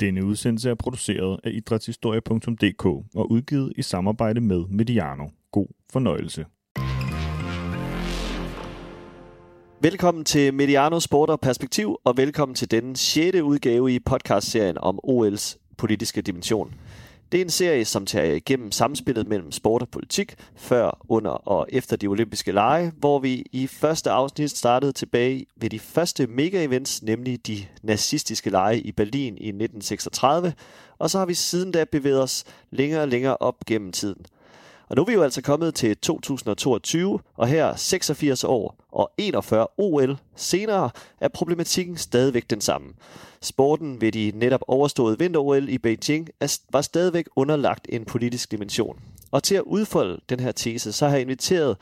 Denne udsendelse er produceret af idrætshistorie.dk og udgivet i samarbejde med Mediano. God fornøjelse. Velkommen til Mediano Sport og Perspektiv, og velkommen til den 6. udgave i podcastserien om OL's politiske dimension. Det er en serie, som tager igennem samspillet mellem sport og politik, før, under og efter de olympiske lege, hvor vi i første afsnit startede tilbage ved de første mega-events, nemlig de nazistiske lege i Berlin i 1936, og så har vi siden da bevæget os længere og længere op gennem tiden – og nu er vi jo altså kommet til 2022, og her 86 år og 41 OL senere er problematikken stadigvæk den samme. Sporten ved de netop overståede vinter-OL i Beijing var stadigvæk underlagt en politisk dimension. Og til at udfolde den her tese, så har jeg inviteret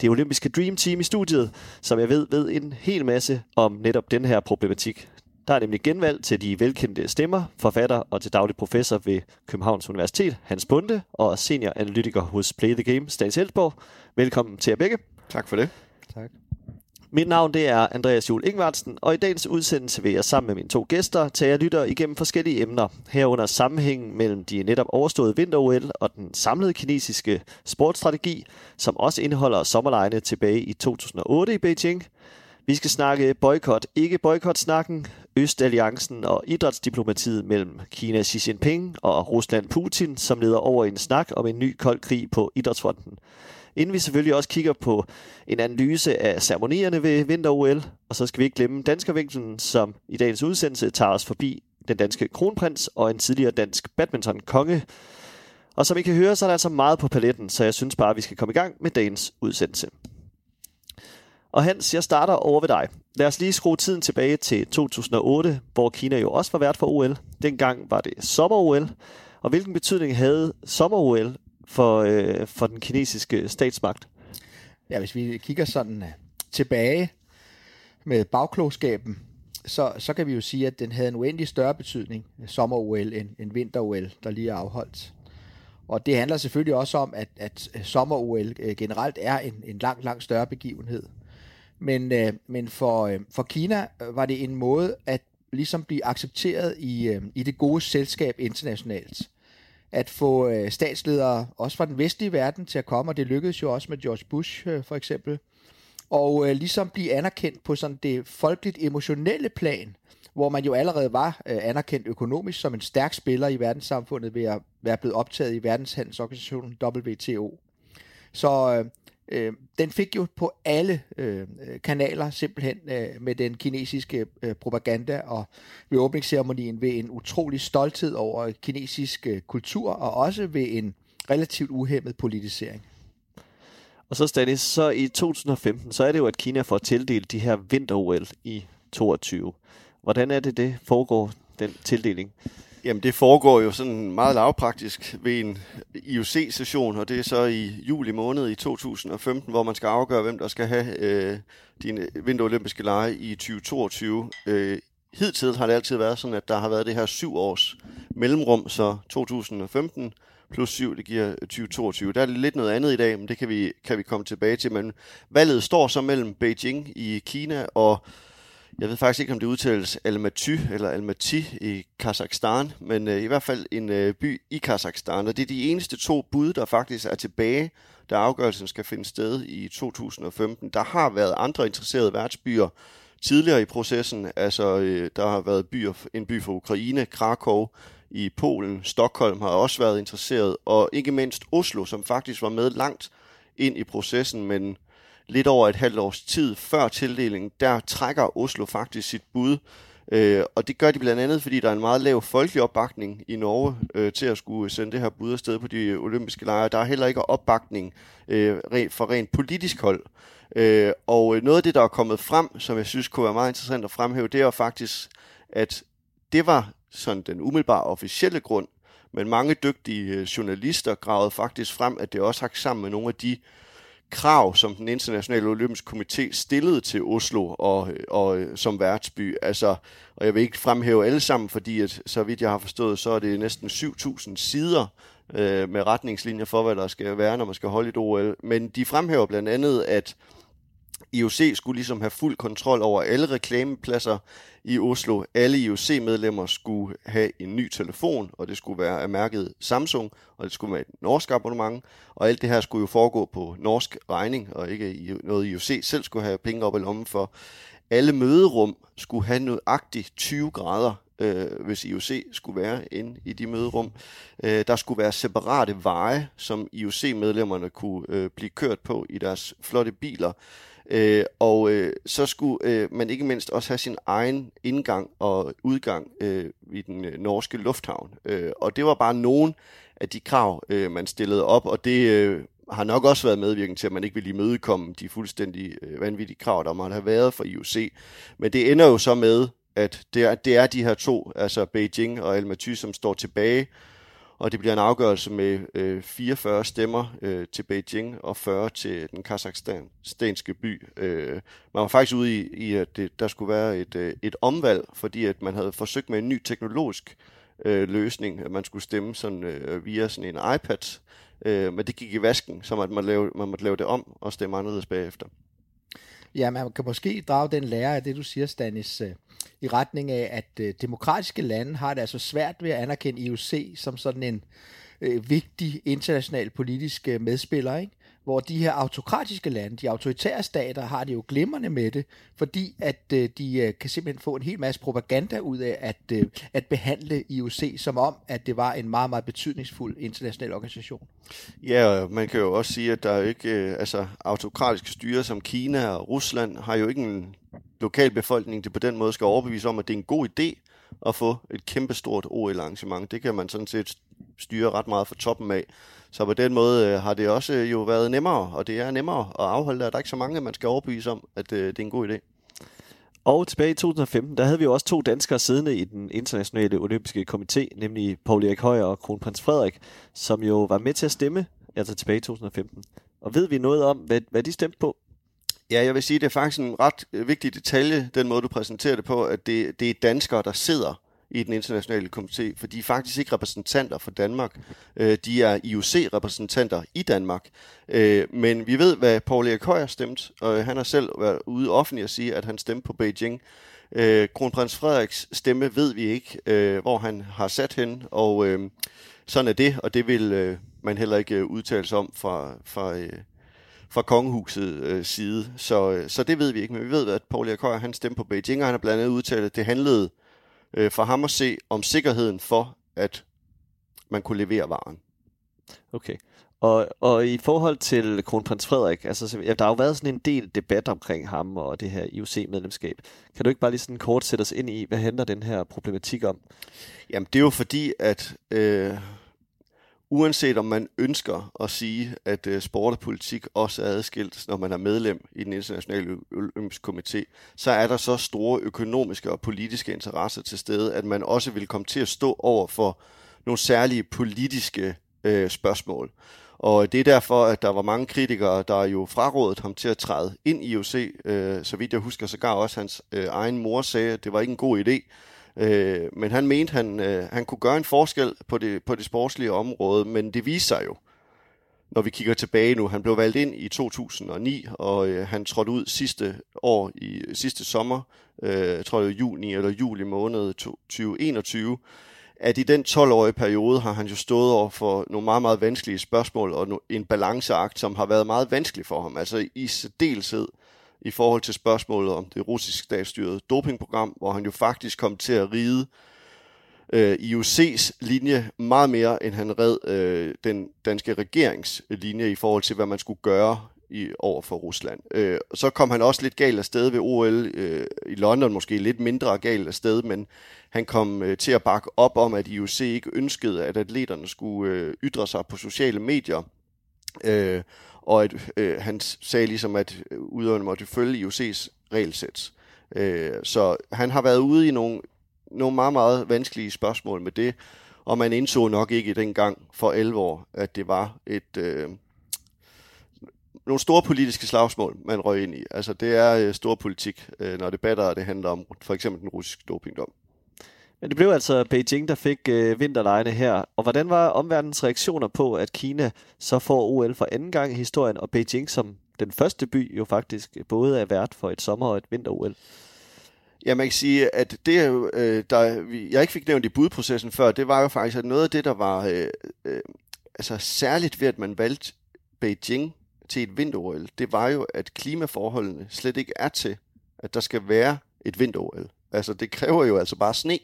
det olympiske Dream Team i studiet, som jeg ved ved en hel masse om netop den her problematik. Der er nemlig genvalg til de velkendte stemmer, forfatter og til daglig professor ved Københavns Universitet, Hans Bunde, og senior analytiker hos Play the Game, Stanis Heltborg. Velkommen til jer begge. Tak for det. Tak. Mit navn det er Andreas Jul Ingvartsen, og i dagens udsendelse vil jeg sammen med mine to gæster tage jer lytter igennem forskellige emner, herunder sammenhængen mellem de netop overståede vinter-OL og den samlede kinesiske sportstrategi, som også indeholder sommerlejene tilbage i 2008 i Beijing – vi skal snakke boykot, ikke boykot-snakken, Østalliancen og idrætsdiplomatiet mellem Kina Xi Jinping og Rusland Putin, som leder over en snak om en ny kold krig på idrætsfronten. Inden vi selvfølgelig også kigger på en analyse af ceremonierne ved vinter-OL, og så skal vi ikke glemme danskervinklen, som i dagens udsendelse tager os forbi den danske kronprins og en tidligere dansk badminton-konge. Og som I kan høre, så er der altså meget på paletten, så jeg synes bare, at vi skal komme i gang med dagens udsendelse. Og Hans, jeg starter over ved dig. Lad os lige skrue tiden tilbage til 2008, hvor Kina jo også var vært for OL. Dengang var det sommer-OL. Og hvilken betydning havde sommer-OL for, øh, for den kinesiske statsmagt? Ja, hvis vi kigger sådan øh, tilbage med bagklogskaben, så, så kan vi jo sige, at den havde en uendelig større betydning, sommer-OL, end, end vinter-OL, der lige er afholdt. Og det handler selvfølgelig også om, at, at sommer-OL øh, generelt er en, en langt, langt større begivenhed. Men, øh, men for, øh, for Kina øh, var det en måde at ligesom blive accepteret i, øh, i det gode selskab internationalt. At få øh, statsledere, også fra den vestlige verden, til at komme, og det lykkedes jo også med George Bush øh, for eksempel, og øh, ligesom blive anerkendt på sådan det folkeligt emotionelle plan, hvor man jo allerede var øh, anerkendt økonomisk som en stærk spiller i verdenssamfundet ved at være blevet optaget i verdenshandelsorganisationen WTO. Så øh, øh, den fik jo på alle øh, kanaler simpelthen øh, med den kinesiske øh, propaganda og ved åbningsceremonien ved en utrolig stolthed over kinesisk øh, kultur og også ved en relativt uhemmet politisering. Og så Stanis, så i 2015, så er det jo, at Kina får tildelt de her vinter-OL i 22. Hvordan er det, det foregår, den tildeling? Jamen det foregår jo sådan meget lavpraktisk ved en IOC-session, og det er så i juli måned i 2015, hvor man skal afgøre, hvem der skal have øh, de vinterolympiske lege i 2022. Øh, hidtil har det altid været sådan, at der har været det her syv års mellemrum, så 2015 plus 7, det giver 2022. Der er lidt noget andet i dag, men det kan vi, kan vi komme tilbage til. Men valget står så mellem Beijing i Kina og jeg ved faktisk ikke, om det udtales Almaty eller Almaty i Kazakhstan, men øh, i hvert fald en øh, by i Kazakhstan. Og det er de eneste to bud, der faktisk er tilbage, da afgørelsen skal finde sted i 2015. Der har været andre interesserede værtsbyer tidligere i processen. Altså, øh, der har været byer, en by for Ukraine, Krakow i Polen, Stockholm har også været interesseret, og ikke mindst Oslo, som faktisk var med langt ind i processen, men lidt over et halvt års tid før tildelingen, der trækker Oslo faktisk sit bud. Øh, og det gør de blandt andet, fordi der er en meget lav folkelig opbakning i Norge øh, til at skulle sende det her bud afsted på de olympiske lejre. Der er heller ikke opbakning øh, for rent politisk hold. Øh, og noget af det, der er kommet frem, som jeg synes kunne være meget interessant at fremhæve, det er faktisk, at det var sådan den umiddelbare officielle grund, men mange dygtige øh, journalister gravede faktisk frem, at det også har sammen med nogle af de krav, som den internationale olympiske komité stillede til Oslo og, og som værtsby. Altså, og jeg vil ikke fremhæve alle sammen, fordi at, så vidt jeg har forstået, så er det næsten 7.000 sider øh, med retningslinjer for, hvad der skal være, når man skal holde et OL. Men de fremhæver blandt andet, at IOC skulle ligesom have fuld kontrol over alle reklamepladser i Oslo. Alle IOC-medlemmer skulle have en ny telefon, og det skulle være af mærket Samsung, og det skulle være et norsk abonnement. Og alt det her skulle jo foregå på norsk regning, og ikke noget IOC selv skulle have penge op i lommen for. Alle møderum skulle have nøjagtigt 20 grader øh, hvis IOC skulle være inde i de møderum. Øh, der skulle være separate veje, som IOC-medlemmerne kunne øh, blive kørt på i deres flotte biler. Øh, og øh, så skulle øh, man ikke mindst også have sin egen indgang og udgang øh, i den øh, norske lufthavn. Øh, og det var bare nogen af de krav, øh, man stillede op, og det øh, har nok også været medvirkende til, at man ikke ville imødekomme de fuldstændig øh, vanvittige krav, der måtte have været for IOC. Men det ender jo så med, at det er, det er de her to, altså Beijing og Almaty, som står tilbage, og det bliver en afgørelse med øh, 44 stemmer øh, til Beijing og 40 til den kazakhstanske by. Øh, man var faktisk ude i, i at det, der skulle være et, øh, et omvalg, fordi at man havde forsøgt med en ny teknologisk øh, løsning, at man skulle stemme sådan, øh, via sådan en iPad, øh, men det gik i vasken, så man, man, lave, man måtte lave det om og stemme anderledes bagefter. Ja, man kan måske drage den lære af det, du siger, Stanis, øh, i retning af, at øh, demokratiske lande har det altså svært ved at anerkende IOC som sådan en øh, vigtig international politisk øh, medspiller, ikke? Hvor de her autokratiske lande, de autoritære stater, har det jo glimrende med det, fordi at øh, de øh, kan simpelthen få en hel masse propaganda ud af at, øh, at behandle IOC som om, at det var en meget, meget betydningsfuld international organisation. Ja, man kan jo også sige, at der er ikke, øh, altså autokratiske styre som Kina og Rusland har jo ikke en lokalbefolkning, der på den måde skal overbevise om, at det er en god idé at få et kæmpestort OL-arrangement. Det kan man sådan set styre ret meget fra toppen af. Så på den måde øh, har det også øh, jo været nemmere, og det er nemmere at afholde det. Der er ikke så mange, man skal overbevise om, at øh, det er en god idé. Og tilbage i 2015, der havde vi jo også to danskere siddende i den internationale olympiske komité, nemlig Paul Erik Højer og kronprins Frederik, som jo var med til at stemme, altså tilbage i 2015. Og ved vi noget om, hvad, hvad de stemte på? Ja, jeg vil sige, det er faktisk en ret vigtig detalje, den måde du præsenterer det på, at det, det er danskere, der sidder i den internationale komité, for de er faktisk ikke repræsentanter for Danmark. Øh, de er IOC-repræsentanter i Danmark. Øh, men vi ved, hvad Paul Erik Højer stemt, og han har selv været ude offentligt at sige, at han stemte på Beijing. Øh, Kronprins Frederiks stemme ved vi ikke, øh, hvor han har sat hen, og øh, sådan er det, og det vil øh, man heller ikke udtale sig om fra, fra, fra kongehuset side. Så, så det ved vi ikke, men vi ved, at Paul Erik Højer, han stemte på Beijing, og han har blandt andet udtalt, at det handlede øh, for ham at se om sikkerheden for, at man kunne levere varen. Okay. Og, og i forhold til kronprins Frederik, altså, ja, der har jo været sådan en del debat omkring ham og det her IOC-medlemskab. Kan du ikke bare lige sådan kort sætte os ind i, hvad handler den her problematik om? Jamen, det er jo fordi, at øh, uanset om man ønsker at sige, at øh, sport og politik også er adskilt, når man er medlem i den internationale olympiske komité, så er der så store økonomiske og politiske interesser til stede, at man også vil komme til at stå over for nogle særlige politiske øh, spørgsmål. Og det er derfor, at der var mange kritikere, der jo frarådede ham til at træde ind i IOC. Øh, så vidt jeg husker, så gav også hans øh, egen mor sagde, at det var ikke en god idé. Øh, men han mente, han, øh, han kunne gøre en forskel på det, på det sportslige område, men det viser sig jo, når vi kigger tilbage nu. Han blev valgt ind i 2009, og øh, han trådte ud sidste år, i sidste sommer, øh, jeg tror det var juni eller juli måned 2021, at i den 12-årige periode har han jo stået over for nogle meget, meget vanskelige spørgsmål, og en balanceakt, som har været meget vanskelig for ham. Altså i særdeleshed i forhold til spørgsmålet om det russisk statsstyrede dopingprogram, hvor han jo faktisk kom til at ride øh, IOC's linje meget mere, end han red øh, den danske regerings linje i forhold til, hvad man skulle gøre i, over for Rusland. Øh, så kom han også lidt galt af sted ved OL øh, i London, måske lidt mindre galt af sted, men han kom øh, til at bakke op om, at IOC ikke ønskede, at atleterne skulle øh, ytre sig på sociale medier. Øh, og at øh, han sagde ligesom, at øh, udøverne måtte følge IOC's regelsæt. Øh, så han har været ude i nogle, nogle meget, meget vanskelige spørgsmål med det, og man indså nok ikke dengang for 11 år, at det var et... Øh, nogle store politiske slagsmål, man røg ind i. Altså, det er øh, stor politik, øh, når debatter det handler om for eksempel den russiske dopingdom. Men det blev altså Beijing, der fik øh, vinterlejene her. Og hvordan var omverdens reaktioner på, at Kina så får OL for anden gang i historien, og Beijing som den første by jo faktisk både er vært for et sommer- og et vinter-OL. Ja, man kan sige, at det, øh, der, vi, jeg ikke fik nævnt i budprocessen før, det var jo faktisk, at noget af det, der var øh, øh, altså særligt ved, at man valgte Beijing til et vinter det var jo, at klimaforholdene slet ikke er til, at der skal være et vinter Altså, det kræver jo altså bare sne,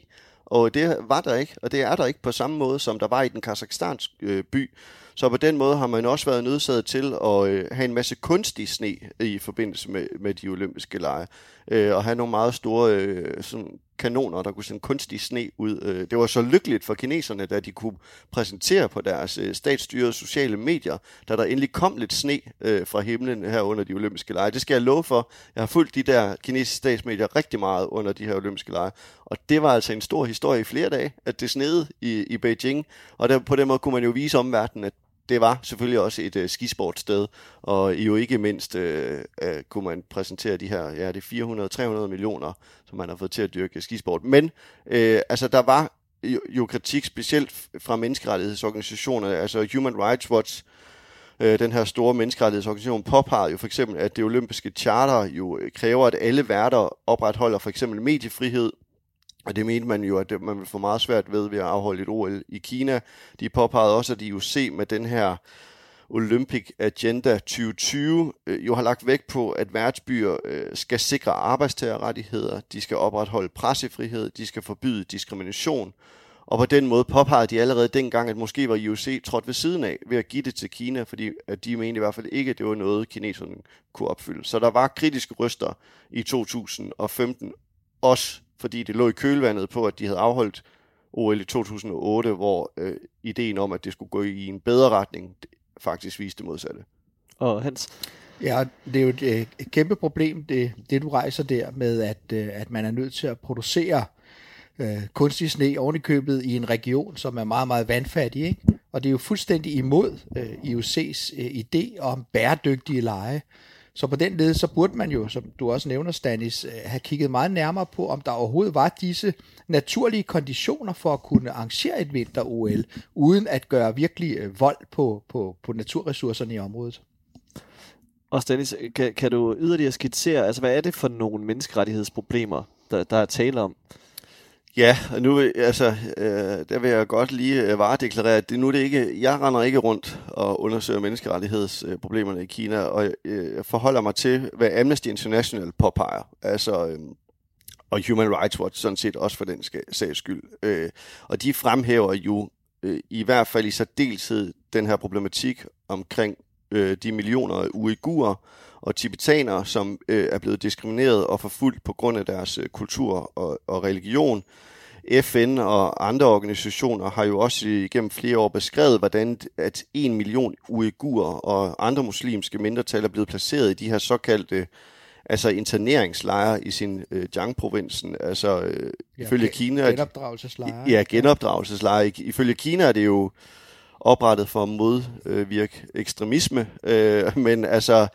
og det var der ikke, og det er der ikke på samme måde, som der var i den kazakhstanske øh, by. Så på den måde har man også været nødsaget til at øh, have en masse kunstig sne i forbindelse med, med de olympiske lege. Øh, og have nogle meget store øh, sådan kanoner, der kunne sende kunstig sne ud. Øh, det var så lykkeligt for kineserne, da de kunne præsentere på deres øh, statsstyrede sociale medier, da der endelig kom lidt sne øh, fra himlen her under de olympiske lege. Det skal jeg love for. Jeg har fulgt de der kinesiske statsmedier rigtig meget under de her olympiske lege. Og det var altså en stor historie i flere dage, at det snede i, i Beijing. Og der, på den måde kunne man jo vise omverdenen, at det var selvfølgelig også et øh, skisportsted, og jo ikke mindst øh, øh, kunne man præsentere de her, ja, det 400-300 millioner, som man har fået til at dyrke skisport. Men øh, altså, der var jo, jo kritik specielt fra menneskerettighedsorganisationer, altså Human Rights Watch, øh, den her store menneskerettighedsorganisation, påpegede jo for eksempel, at det olympiske charter jo øh, kræver, at alle værter opretholder for eksempel mediefrihed, og det mente man jo, at man ville få meget svært ved ved at afholde et OL i Kina. De påpegede også, at de jo se med den her Olympic Agenda 2020 øh, jo har lagt vægt på, at værtsbyer øh, skal sikre arbejdstagerrettigheder, de skal opretholde pressefrihed, de skal forbyde diskrimination. Og på den måde påpegede de allerede dengang, at måske var IOC trådt ved siden af ved at give det til Kina, fordi at de mente i hvert fald ikke, at det var noget, kineserne kunne opfylde. Så der var kritiske røster i 2015, også fordi det lå i kølvandet på, at de havde afholdt OL i 2008, hvor øh, ideen om, at det skulle gå i en bedre retning, faktisk viste det modsatte. Og Hans? Ja, det er jo et, øh, et kæmpe problem, det, det du rejser der med, at, øh, at man er nødt til at producere øh, kunstig sne oven i købet i en region, som er meget, meget vandfattig. Ikke? Og det er jo fuldstændig imod øh, IOC's øh, idé om bæredygtige leje. Så på den led, så burde man jo, som du også nævner, Stanis, øh, have kigget meget nærmere på, om der overhovedet var disse naturlige konditioner for at kunne arrangere et vinter-OL, uden at gøre virkelig øh, vold på, på, på naturressourcerne i området. Og Stanis, kan, kan du yderligere skitsere, altså hvad er det for nogle menneskerettighedsproblemer, der, der er tale om? Ja, og nu altså, øh, der vil jeg godt lige øh, varedeklarere, at det, nu er det ikke, jeg render ikke rundt og undersøger menneskerettighedsproblemerne i Kina, og øh, jeg forholder mig til, hvad Amnesty International påpeger, altså, øh, og Human Rights Watch sådan set også for den sags skyld. Øh, og de fremhæver jo øh, i hvert fald i særdeleshed den her problematik omkring øh, de millioner af uigurer, og tibetanere, som øh, er blevet diskrimineret og forfulgt på grund af deres øh, kultur og, og religion. FN og andre organisationer har jo også igennem flere år beskrevet, hvordan at en million uigurer og andre muslimske mindretal er blevet placeret i de her såkaldte altså interneringslejre i sin øh, Jiang-provinsen. Altså øh, ja, ifølge Kina... Genopdragelseslejre. Ja, genopdragelseslejre. Ifølge Kina er det jo oprettet for at modvirke ekstremisme, øh, men altså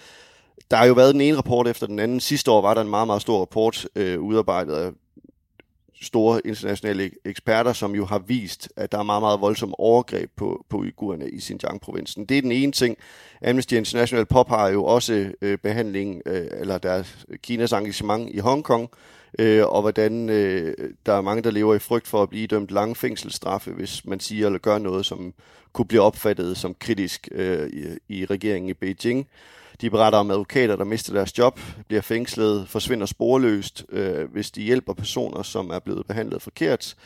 der har jo været den ene rapport efter den anden. Sidste år var der en meget, meget stor rapport øh, udarbejdet af store internationale eksperter, som jo har vist, at der er meget, meget voldsomme overgreb på, på uigurerne i Xinjiang-provinsen. Det er den ene ting. Amnesty International påpeger jo også øh, behandlingen, øh, eller deres Kinas engagement i Hongkong, øh, øh, og hvordan øh, der er mange, der lever i frygt for at blive dømt lange fængselsstraffe, hvis man siger eller gør noget, som kunne blive opfattet som kritisk øh, i, i regeringen i Beijing. De beretter om advokater, der mister deres job, bliver fængslet, forsvinder sporløst, øh, hvis de hjælper personer, som er blevet behandlet forkert.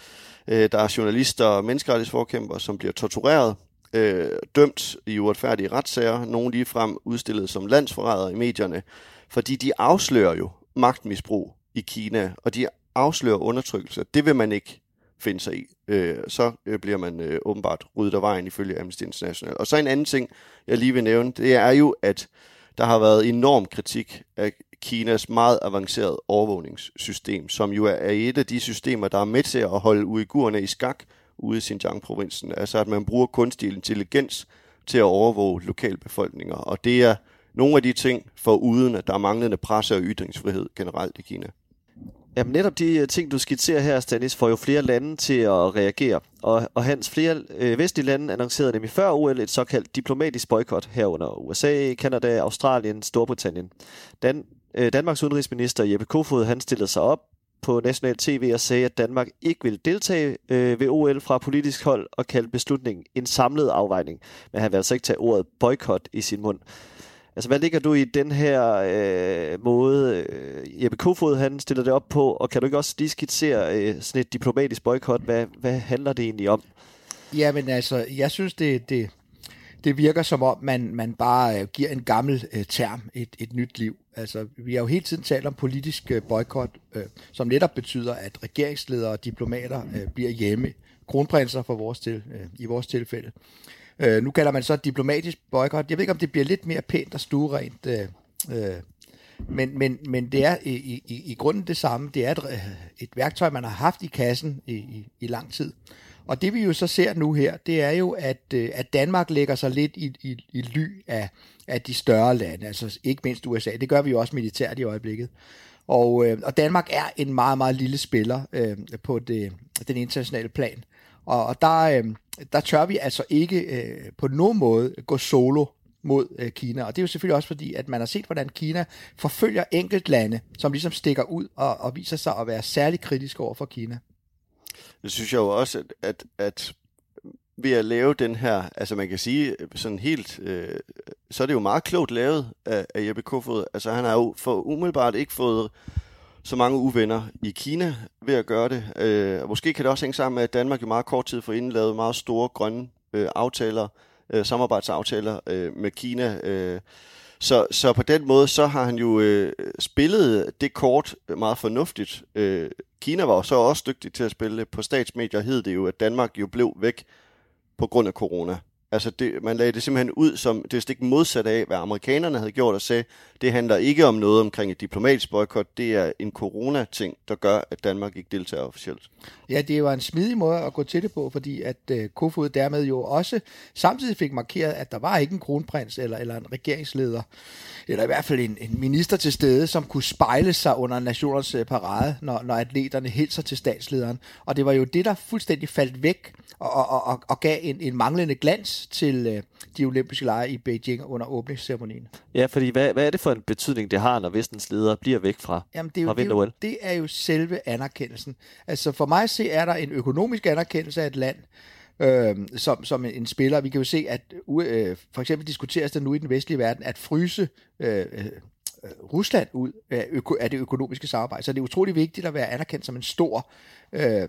Øh, der er journalister og menneskerettighedsforkæmper, som bliver tortureret, øh, dømt i uretfærdige retssager, nogle ligefrem udstillet som landsforrædere i medierne, fordi de afslører jo magtmisbrug i Kina, og de afslører undertrykkelse. Det vil man ikke finde sig i. Øh, så øh, bliver man øh, åbenbart ryddet af vejen ifølge Amnesty International. Og så en anden ting, jeg lige vil nævne, det er jo, at der har været enorm kritik af Kinas meget avancerede overvågningssystem, som jo er et af de systemer, der er med til at holde uigurerne i skak ude i Xinjiang-provinsen. Altså at man bruger kunstig intelligens til at overvåge lokalbefolkninger. Og det er nogle af de ting, for uden at der er manglende presse og ytringsfrihed generelt i Kina. Jamen netop de øh, ting, du skitserer her, Stanis, får jo flere lande til at reagere. Og, og hans flere øh, vestlige lande annoncerede nemlig før OL et såkaldt diplomatisk boykot herunder USA, Kanada, Australien, Storbritannien. Dan, øh, Danmarks udenrigsminister Jeppe Kofod, han stillede sig op på national tv og sagde, at Danmark ikke ville deltage øh, ved OL fra politisk hold og kaldte beslutningen en samlet afvejning. Men han vil altså ikke tage ordet boykot i sin mund. Altså, hvad ligger du i den her øh, måde, øh, Jeppe Kofod han stiller det op på, og kan du ikke også lige skitsere øh, sådan et diplomatisk boykot? Hvad, hvad handler det egentlig om? Jamen altså, jeg synes, det, det, det virker som om, man, man bare øh, giver en gammel øh, term et, et nyt liv. Altså, vi har jo hele tiden talt om politisk øh, boykot, øh, som netop betyder, at regeringsledere og diplomater øh, bliver hjemme. Kronprinser for vores til, øh, i vores tilfælde. Øh, Øh, nu kalder man så diplomatisk boykot. Jeg ved ikke, om det bliver lidt mere pænt og stuerent. Øh, øh, men, men, men det er i, i, i grunden det samme. Det er et, øh, et værktøj, man har haft i kassen i, i, i lang tid. Og det vi jo så ser nu her, det er jo, at, øh, at Danmark lægger sig lidt i, i, i ly af, af de større lande, altså ikke mindst USA. Det gør vi jo også militært i øjeblikket. Og, øh, og Danmark er en meget, meget lille spiller øh, på det, den internationale plan. Og, og der, øh, der tør vi altså ikke øh, på nogen måde gå solo mod øh, Kina. Og det er jo selvfølgelig også fordi, at man har set, hvordan Kina forfølger enkelt lande, som ligesom stikker ud og, og viser sig at være særlig kritisk over for Kina. Det synes jeg jo også, at, at, at ved at lave den her, altså man kan sige øh, sådan helt, øh, så er det jo meget klogt lavet af, af Jeppe Kofod. Altså han har jo for umiddelbart ikke fået så mange uvenner i Kina ved at gøre det. Øh, måske kan det også hænge sammen med, at Danmark i meget kort tid forinden lavede meget store grønne øh, aftaler, øh, samarbejdsaftaler øh, med Kina. Øh. Så, så på den måde, så har han jo øh, spillet det kort meget fornuftigt. Øh, Kina var jo så også dygtig til at spille På statsmedier hed det jo, at Danmark jo blev væk på grund af corona. Altså det, man lagde det simpelthen ud som det stik modsat af, hvad amerikanerne havde gjort og sagde, det handler ikke om noget omkring et diplomatisk boykot, det er en corona-ting, der gør, at Danmark ikke deltager officielt. Ja, det var en smidig måde at gå til det på, fordi at øh, Kofod dermed jo også samtidig fik markeret, at der var ikke en kronprins eller, eller en regeringsleder, eller i hvert fald en, en minister til stede, som kunne spejle sig under nationens øh, parade, når, når atleterne hilser til statslederen. Og det var jo det, der fuldstændig faldt væk og, og, og, og gav en, en manglende glans til uh, de olympiske lege i Beijing under åbningsceremonien. Ja, fordi hvad, hvad er det for en betydning, det har, når vestens ledere bliver væk fra, Jamen, det er jo, fra det, er jo, det er jo selve anerkendelsen. Altså for mig se, er der en økonomisk anerkendelse af et land, øh, som, som en spiller. Vi kan jo se, at øh, for eksempel diskuteres der nu i den vestlige verden, at fryse øh, øh, Rusland ud af, øko, af det økonomiske samarbejde. Så det er utrolig vigtigt at være anerkendt som en stor øh,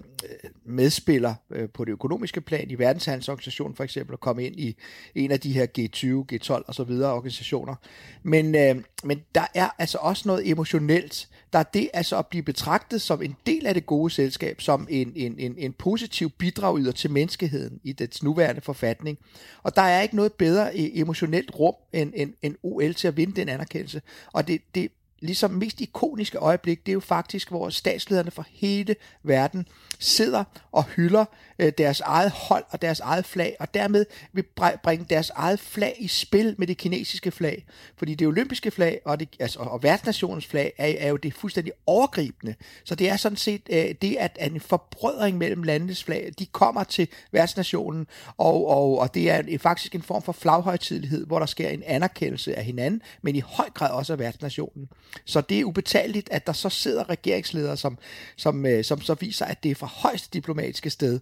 medspiller øh, på det økonomiske plan i verdenshandelsorganisationen for eksempel, at komme ind i en af de her G20, G12 og så videre organisationer. Men, øh, men der er altså også noget emotionelt. Der er det altså at blive betragtet som en del af det gode selskab, som en, en, en, en positiv bidrag yder til menneskeheden i dets nuværende forfatning. Og der er ikke noget bedre e, emotionelt rum end, end, end OL til at vinde den anerkendelse. Og det, det ligesom mest ikoniske øjeblik, det er jo faktisk, hvor statslederne fra hele verden sidder og hylder øh, deres eget hold og deres eget flag, og dermed vil bringe deres eget flag i spil med det kinesiske flag. Fordi det olympiske flag og, det, altså, og verdensnationens flag er, er jo det fuldstændig overgribende. Så det er sådan set øh, det, at, at en forbrødring mellem landenes flag, de kommer til verdensnationen, og, og, og det er en, faktisk en form for flaghøjtidlighed, hvor der sker en anerkendelse af hinanden, men i høj grad også af verdensnationen. Så det er ubetaleligt, at der så sidder regeringsledere, som, som, øh, som så viser, at det er fra højst diplomatiske sted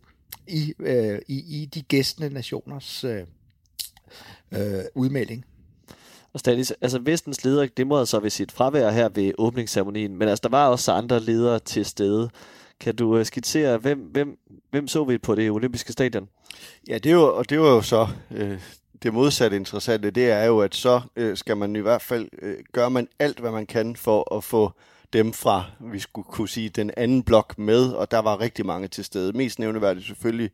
i, øh, i, i de gæstende nationers øh, øh, udmelding. Og Stanis, altså vestens ledere glimrede sig ved sit fravær her ved åbningsceremonien, men altså der var også andre ledere til stede. Kan du uh, skitsere, hvem, hvem, hvem så vi på det olympiske stadion? Ja, det er jo, og det var jo så øh, det modsatte interessante, det er jo, at så øh, skal man i hvert fald, øh, gøre man alt, hvad man kan for at få dem fra, vi skulle kunne sige, den anden blok med, og der var rigtig mange til stede. Mest nævneværdigt selvfølgelig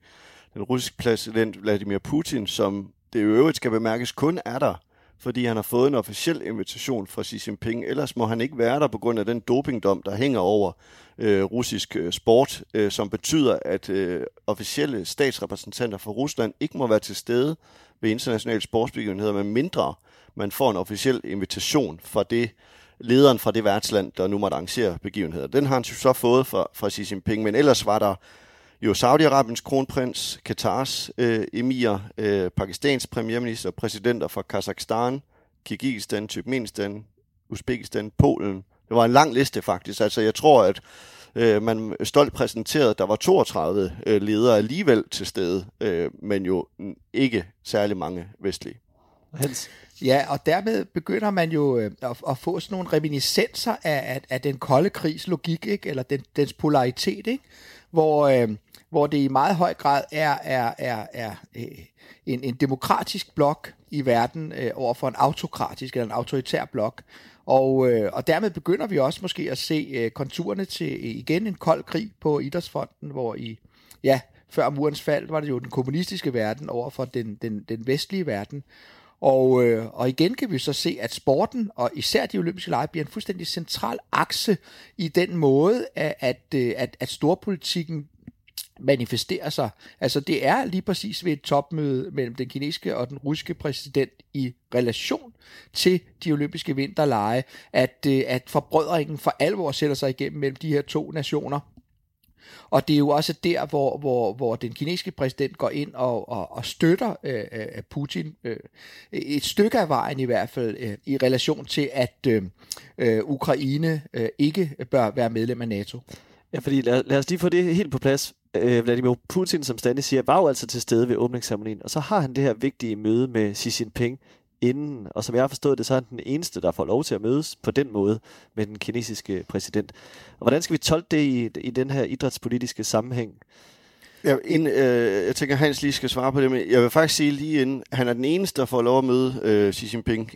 den russiske præsident Vladimir Putin, som det i øvrigt skal bemærkes kun er der, fordi han har fået en officiel invitation fra Xi Jinping. Ellers må han ikke være der på grund af den dopingdom, der hænger over øh, russisk øh, sport, øh, som betyder, at øh, officielle statsrepræsentanter for Rusland ikke må være til stede ved internationale sportsbegivenheder, med mindre man får en officiel invitation fra det lederen fra det værtsland, der nu måtte arrangere begivenheder. Den har han så fået fra, fra Xi Jinping, men ellers var der jo Saudi-Arabiens kronprins, Katars øh, emir, øh, Pakistans premierminister, præsidenter fra Kazakhstan, Kirgisistan, Turkmenistan, Uzbekistan, Polen. Det var en lang liste faktisk. Altså jeg tror, at øh, man stolt præsenterede, at der var 32 øh, ledere alligevel til stede, øh, men jo ikke særlig mange vestlige. Hans? Ja, og dermed begynder man jo øh, at, at få sådan nogle reminiscenser af, af, af den kolde krigs logik, ikke? eller den, dens polaritet, ikke? Hvor, øh, hvor det i meget høj grad er, er, er, er øh, en, en demokratisk blok i verden øh, over for en autokratisk eller en autoritær blok. Og, øh, og dermed begynder vi også måske at se øh, konturerne til øh, igen en kold krig på idrætsfonden, hvor i ja, før murens fald var det jo den kommunistiske verden over for den, den, den vestlige verden. Og, øh, og igen kan vi så se, at sporten, og især de olympiske lege, bliver en fuldstændig central akse i den måde, at, at, at, at storpolitikken manifesterer sig. Altså det er lige præcis ved et topmøde mellem den kinesiske og den russiske præsident i relation til de olympiske vinterlege, at, øh, at forbrødringen for alvor sætter sig igennem mellem de her to nationer. Og det er jo også der, hvor, hvor, hvor den kinesiske præsident går ind og, og, og støtter øh, øh, øh Putin øh, et stykke af vejen i hvert fald øh, i relation til, at øh, øh Ukraine øh, ikke bør være medlem af NATO. Ja, fordi lad, lad os lige få det helt på plads. Øh, Vladimir Putin, som Stanley siger, var jo altså til stede ved åbningsceremonien, og så har han det her vigtige møde med Xi Jinping inden, og som jeg har forstået det, så er han den eneste, der får lov til at mødes på den måde med den kinesiske præsident. Og hvordan skal vi tolke det i, i den her idrætspolitiske sammenhæng? Ja, ind, øh, jeg tænker, Hans lige skal svare på det, men jeg vil faktisk sige lige inden, han er den eneste, der får lov at møde øh, Xi Jinping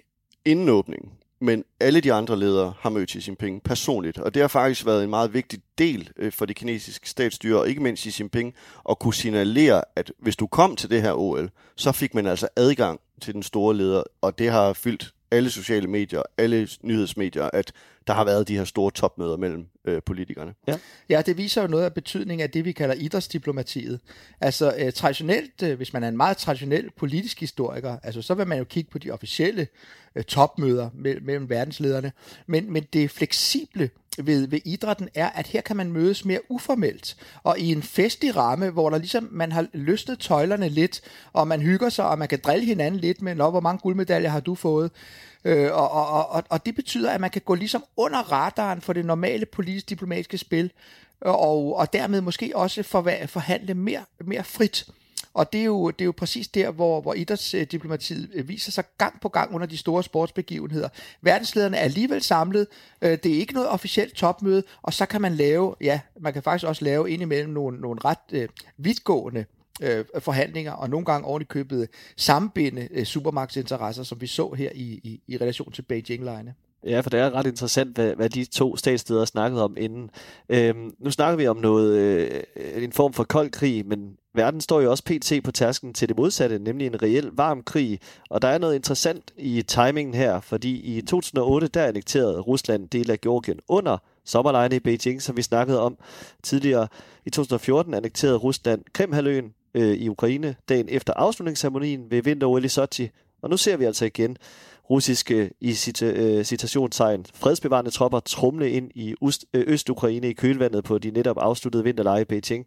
inden åbningen men alle de andre ledere har mødt Xi Jinping personligt, og det har faktisk været en meget vigtig del øh, for det kinesiske statsstyre, og ikke mindst Xi Jinping, at kunne signalere, at hvis du kom til det her OL, så fik man altså adgang til den store leder, og det har fyldt alle sociale medier, alle nyhedsmedier, at der har været de her store topmøder mellem øh, politikerne. Ja. ja, det viser jo noget af betydningen af det, vi kalder idrætsdiplomatiet. Altså øh, traditionelt, øh, hvis man er en meget traditionel politisk historiker, altså så vil man jo kigge på de officielle øh, topmøder mellem, mellem verdenslederne, men, men det fleksible ved, ved idrætten er, at her kan man mødes mere uformelt, og i en festlig ramme, hvor der ligesom, man har løsnet tøjlerne lidt, og man hygger sig, og man kan drille hinanden lidt med, hvor mange guldmedaljer har du fået? Øh, og, og, og, og det betyder, at man kan gå ligesom under radaren for det normale politisk-diplomatiske spil, øh, og, og dermed måske også forhandle mere, mere frit. Og det er jo, det er jo præcis der, hvor, hvor idrætsdiplomatiet øh, viser sig gang på gang under de store sportsbegivenheder. Verdenslederne er alligevel samlet. Øh, det er ikke noget officielt topmøde, og så kan man lave, ja, man kan faktisk også lave indimellem nogle, nogle ret øh, vidtgående øh, forhandlinger, og nogle gange ordentligt købet sammenbinde øh, supermarkedsinteresser, som vi så her i, i, i relation til Beijing-lejene. Ja, for det er ret interessant, hvad, hvad de to statssteder snakkede om inden. Øhm, nu snakker vi om noget, øh, en form for kold krig, men verden står jo også pt. på tasken til det modsatte, nemlig en reel varm krig. Og der er noget interessant i timingen her, fordi i 2008, der annekterede Rusland del af Georgien under sommerlejene i Beijing, som vi snakkede om tidligere. I 2014 annekterede Rusland Krimhaløen øh, i Ukraine dagen efter afslutningsceremonien ved vinter-OL i Sochi. Og nu ser vi altså igen russiske øh, i cita, øh, citationstegn fredsbevarende tropper trumle ind i Øst, øh, Øst-Ukraine i kølvandet på de netop afsluttede vinterlege i Beijing.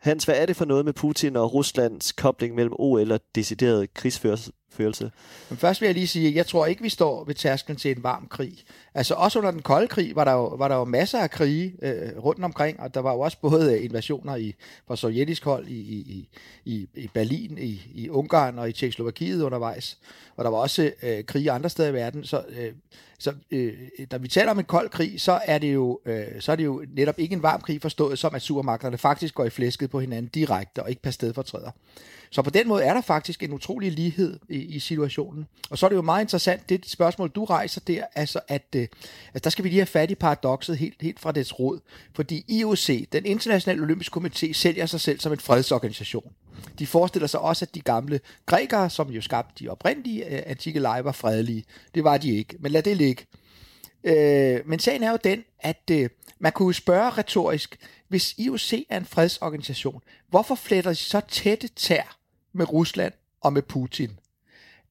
Hans, hvad er det for noget med Putin og Ruslands kobling mellem OL og decideret krigsførelse? Følelse. Men først vil jeg lige sige, at jeg tror ikke, vi står ved tærsklen til en varm krig. Altså også under den kolde krig var der jo, var der jo masser af krige øh, rundt omkring, og der var jo også både øh, invasioner i, fra sovjetisk hold i, i, i, i Berlin, i, i Ungarn og i Tjekkoslovakiet undervejs. Og der var også øh, krige andre steder i verden. Så, øh, så øh, når vi taler om en kold krig, så er, det jo, øh, så er det jo netop ikke en varm krig forstået som, at supermagterne faktisk går i flæsket på hinanden direkte og ikke per stedfortræder. Så på den måde er der faktisk en utrolig lighed i, i situationen. Og så er det jo meget interessant, det spørgsmål, du rejser der, altså at, øh, altså, der skal vi lige have fat i paradokset helt, helt fra dets rod. Fordi IOC, den internationale olympiske komité, sælger sig selv som en fredsorganisation. De forestiller sig også, at de gamle grækere, som jo skabte de oprindelige øh, antikke lege, var fredelige. Det var de ikke, men lad det ligge. Øh, men sagen er jo den, at øh, man kunne spørge retorisk, hvis IOC er en fredsorganisation, hvorfor fletter de så tætte tær med Rusland og med Putin.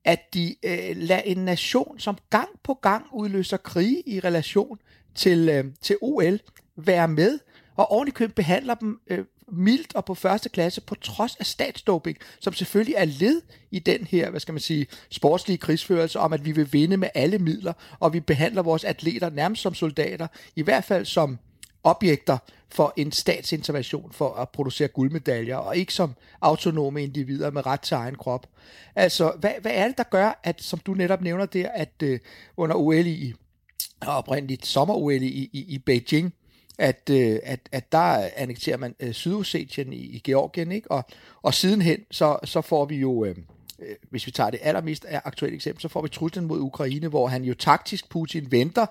at de øh, lader en nation, som gang på gang udløser krige i relation til, øh, til OL, være med, og ordentligt behandler dem øh, mildt og på første klasse, på trods af statsdoping, som selvfølgelig er led i den her, hvad skal man sige, sportslige krigsførelse om, at vi vil vinde med alle midler, og vi behandler vores atleter nærmest som soldater, i hvert fald som objekter for en statsintervention for at producere guldmedaljer, og ikke som autonome individer med ret til egen krop. Altså, hvad, hvad er det, der gør, at, som du netop nævner der, at øh, under OL i, oprindeligt sommer-OL i, i, i Beijing, at, øh, at, at der annekterer man øh, Sydossetien i, i Georgien, ikke? Og, og sidenhen, så, så får vi jo, øh, hvis vi tager det allermest aktuelle eksempel, så får vi truslen mod Ukraine, hvor han jo taktisk, Putin, venter.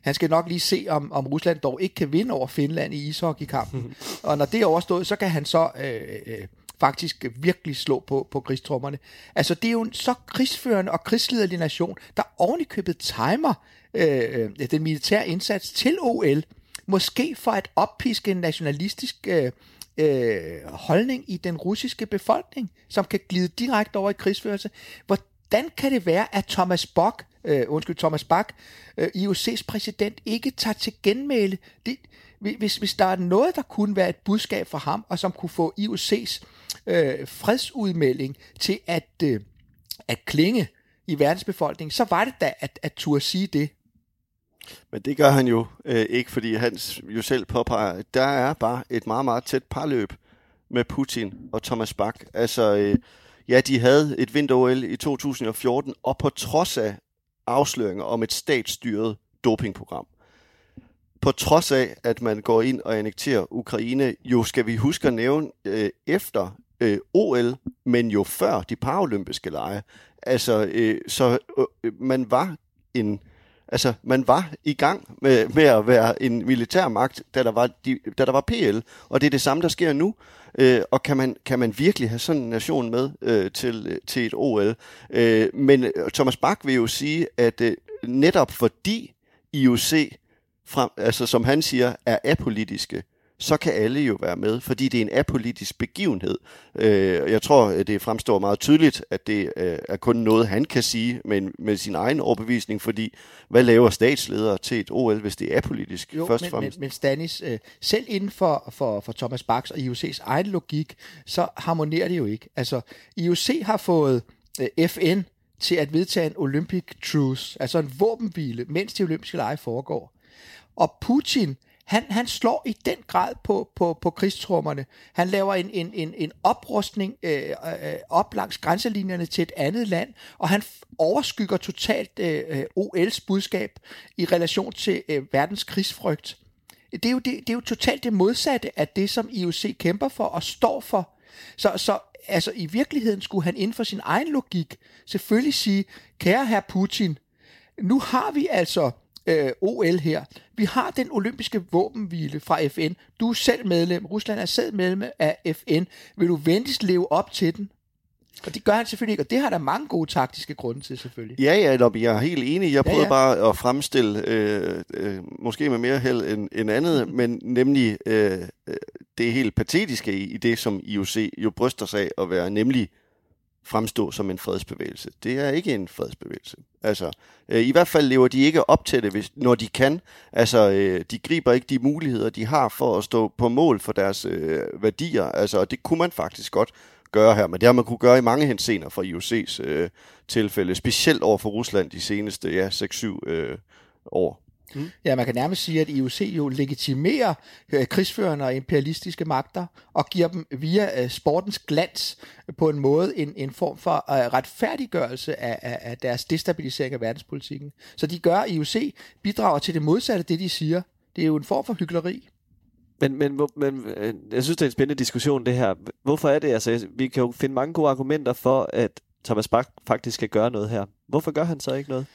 Han skal nok lige se, om, om Rusland dog ikke kan vinde over Finland i ishockeykampen. og når det er overstået, så kan han så... Øh, øh, faktisk virkelig slå på, på krigstrummerne. Altså, det er jo en så krigsførende og krigsliderlig nation, der ovenikøbet timer øh, øh, den militære indsats til OL, måske for at oppiske en nationalistisk øh, øh, holdning i den russiske befolkning, som kan glide direkte over i krigsførelse. Hvordan kan det være, at Thomas Bock, øh, undskyld, Thomas Bach, øh, IOC's præsident, ikke tager til genmæle? Det, hvis, hvis der er noget, der kunne være et budskab for ham, og som kunne få IOC's øh, fredsudmelding til at, øh, at klinge i verdensbefolkningen, så var det da at, at turde sige det. Men det gør han jo øh, ikke, fordi han jo selv påpeger, at der er bare et meget, meget tæt parløb med Putin og Thomas Bach. Altså, øh, ja, de havde et vinter-OL i 2014, og på trods af afsløringer om et statsstyret dopingprogram, på trods af, at man går ind og annekterer Ukraine, jo skal vi huske at nævne øh, efter øh, OL, men jo før de paralympiske lege. Altså, øh, så øh, øh man var en Altså, man var i gang med, med at være en militærmagt, da der, var de, da der var PL, og det er det samme, der sker nu. Øh, og kan man, kan man virkelig have sådan en nation med øh, til, til et OL? Øh, men øh, Thomas Bach vil jo sige, at øh, netop fordi IOC, frem, altså som han siger, er apolitiske, så kan alle jo være med, fordi det er en apolitisk begivenhed. Øh, jeg tror, det fremstår meget tydeligt, at det øh, er kun noget, han kan sige med, med sin egen overbevisning, fordi hvad laver statsledere til et OL, hvis det er apolitisk, jo, først men, fremmest? Men, men Stanis, øh, selv inden for, for, for Thomas Bachs og IOC's egen logik, så harmonerer det jo ikke. Altså, IOC har fået øh, FN til at vedtage en Olympic Truce, altså en våbenhvile, mens de olympiske lege foregår. Og Putin han, han slår i den grad på, på, på krigstrummerne. Han laver en, en, en, en oprustning øh, øh, op langs grænselinjerne til et andet land, og han overskygger totalt øh, øh OL's budskab i relation til øh, verdens krigsfrygt. Det er, jo det, det er jo totalt det modsatte af det, som IOC kæmper for og står for. Så, så altså, i virkeligheden skulle han inden for sin egen logik selvfølgelig sige, kære herr Putin, nu har vi altså øh, OL her. Vi har den olympiske våbenhvile fra FN. Du er selv medlem. Rusland er selv medlem af FN. Vil du venligst leve op til den? Og det gør han selvfølgelig ikke, og det har der mange gode taktiske grunde til selvfølgelig. Ja, ja, Lobby, jeg er helt enig. Jeg prøvede ja, ja. bare at fremstille, øh, øh, måske med mere held end, end andet, mm. men nemlig øh, øh det helt patetiske i, i det, som IOC jo bryster sig af at være, nemlig fremstå som en fredsbevægelse. Det er ikke en fredsbevægelse. Altså, øh, i hvert fald lever de ikke op til det, hvis, når de kan. Altså, øh, de griber ikke de muligheder, de har for at stå på mål for deres øh, værdier. Altså, og det kunne man faktisk godt gøre her, men det har man kunne gøre i mange hensener fra IOC's øh, tilfælde, specielt over for Rusland de seneste ja, 6-7 øh, år. Mm. Ja, man kan nærmest sige, at IOC jo legitimerer øh, krigsførende og imperialistiske magter og giver dem via øh, sportens glans på en måde en, en form for øh, retfærdiggørelse af, af, af deres destabilisering af verdenspolitikken. Så de gør, at IOC bidrager til det modsatte af det, de siger. Det er jo en form for hyggeleri. Men, men, men jeg synes, det er en spændende diskussion, det her. Hvorfor er det? Altså, vi kan jo finde mange gode argumenter for, at Thomas Bach faktisk skal gøre noget her. Hvorfor gør han så ikke noget?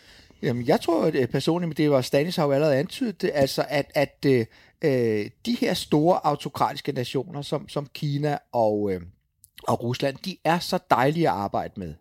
Jamen, jeg tror at personligt, personligt, det var Stanis har jo allerede antydet det, altså at, at øh, øh, de her store autokratiske nationer, som, som Kina og, øh, og Rusland, de er så dejlige at arbejde med.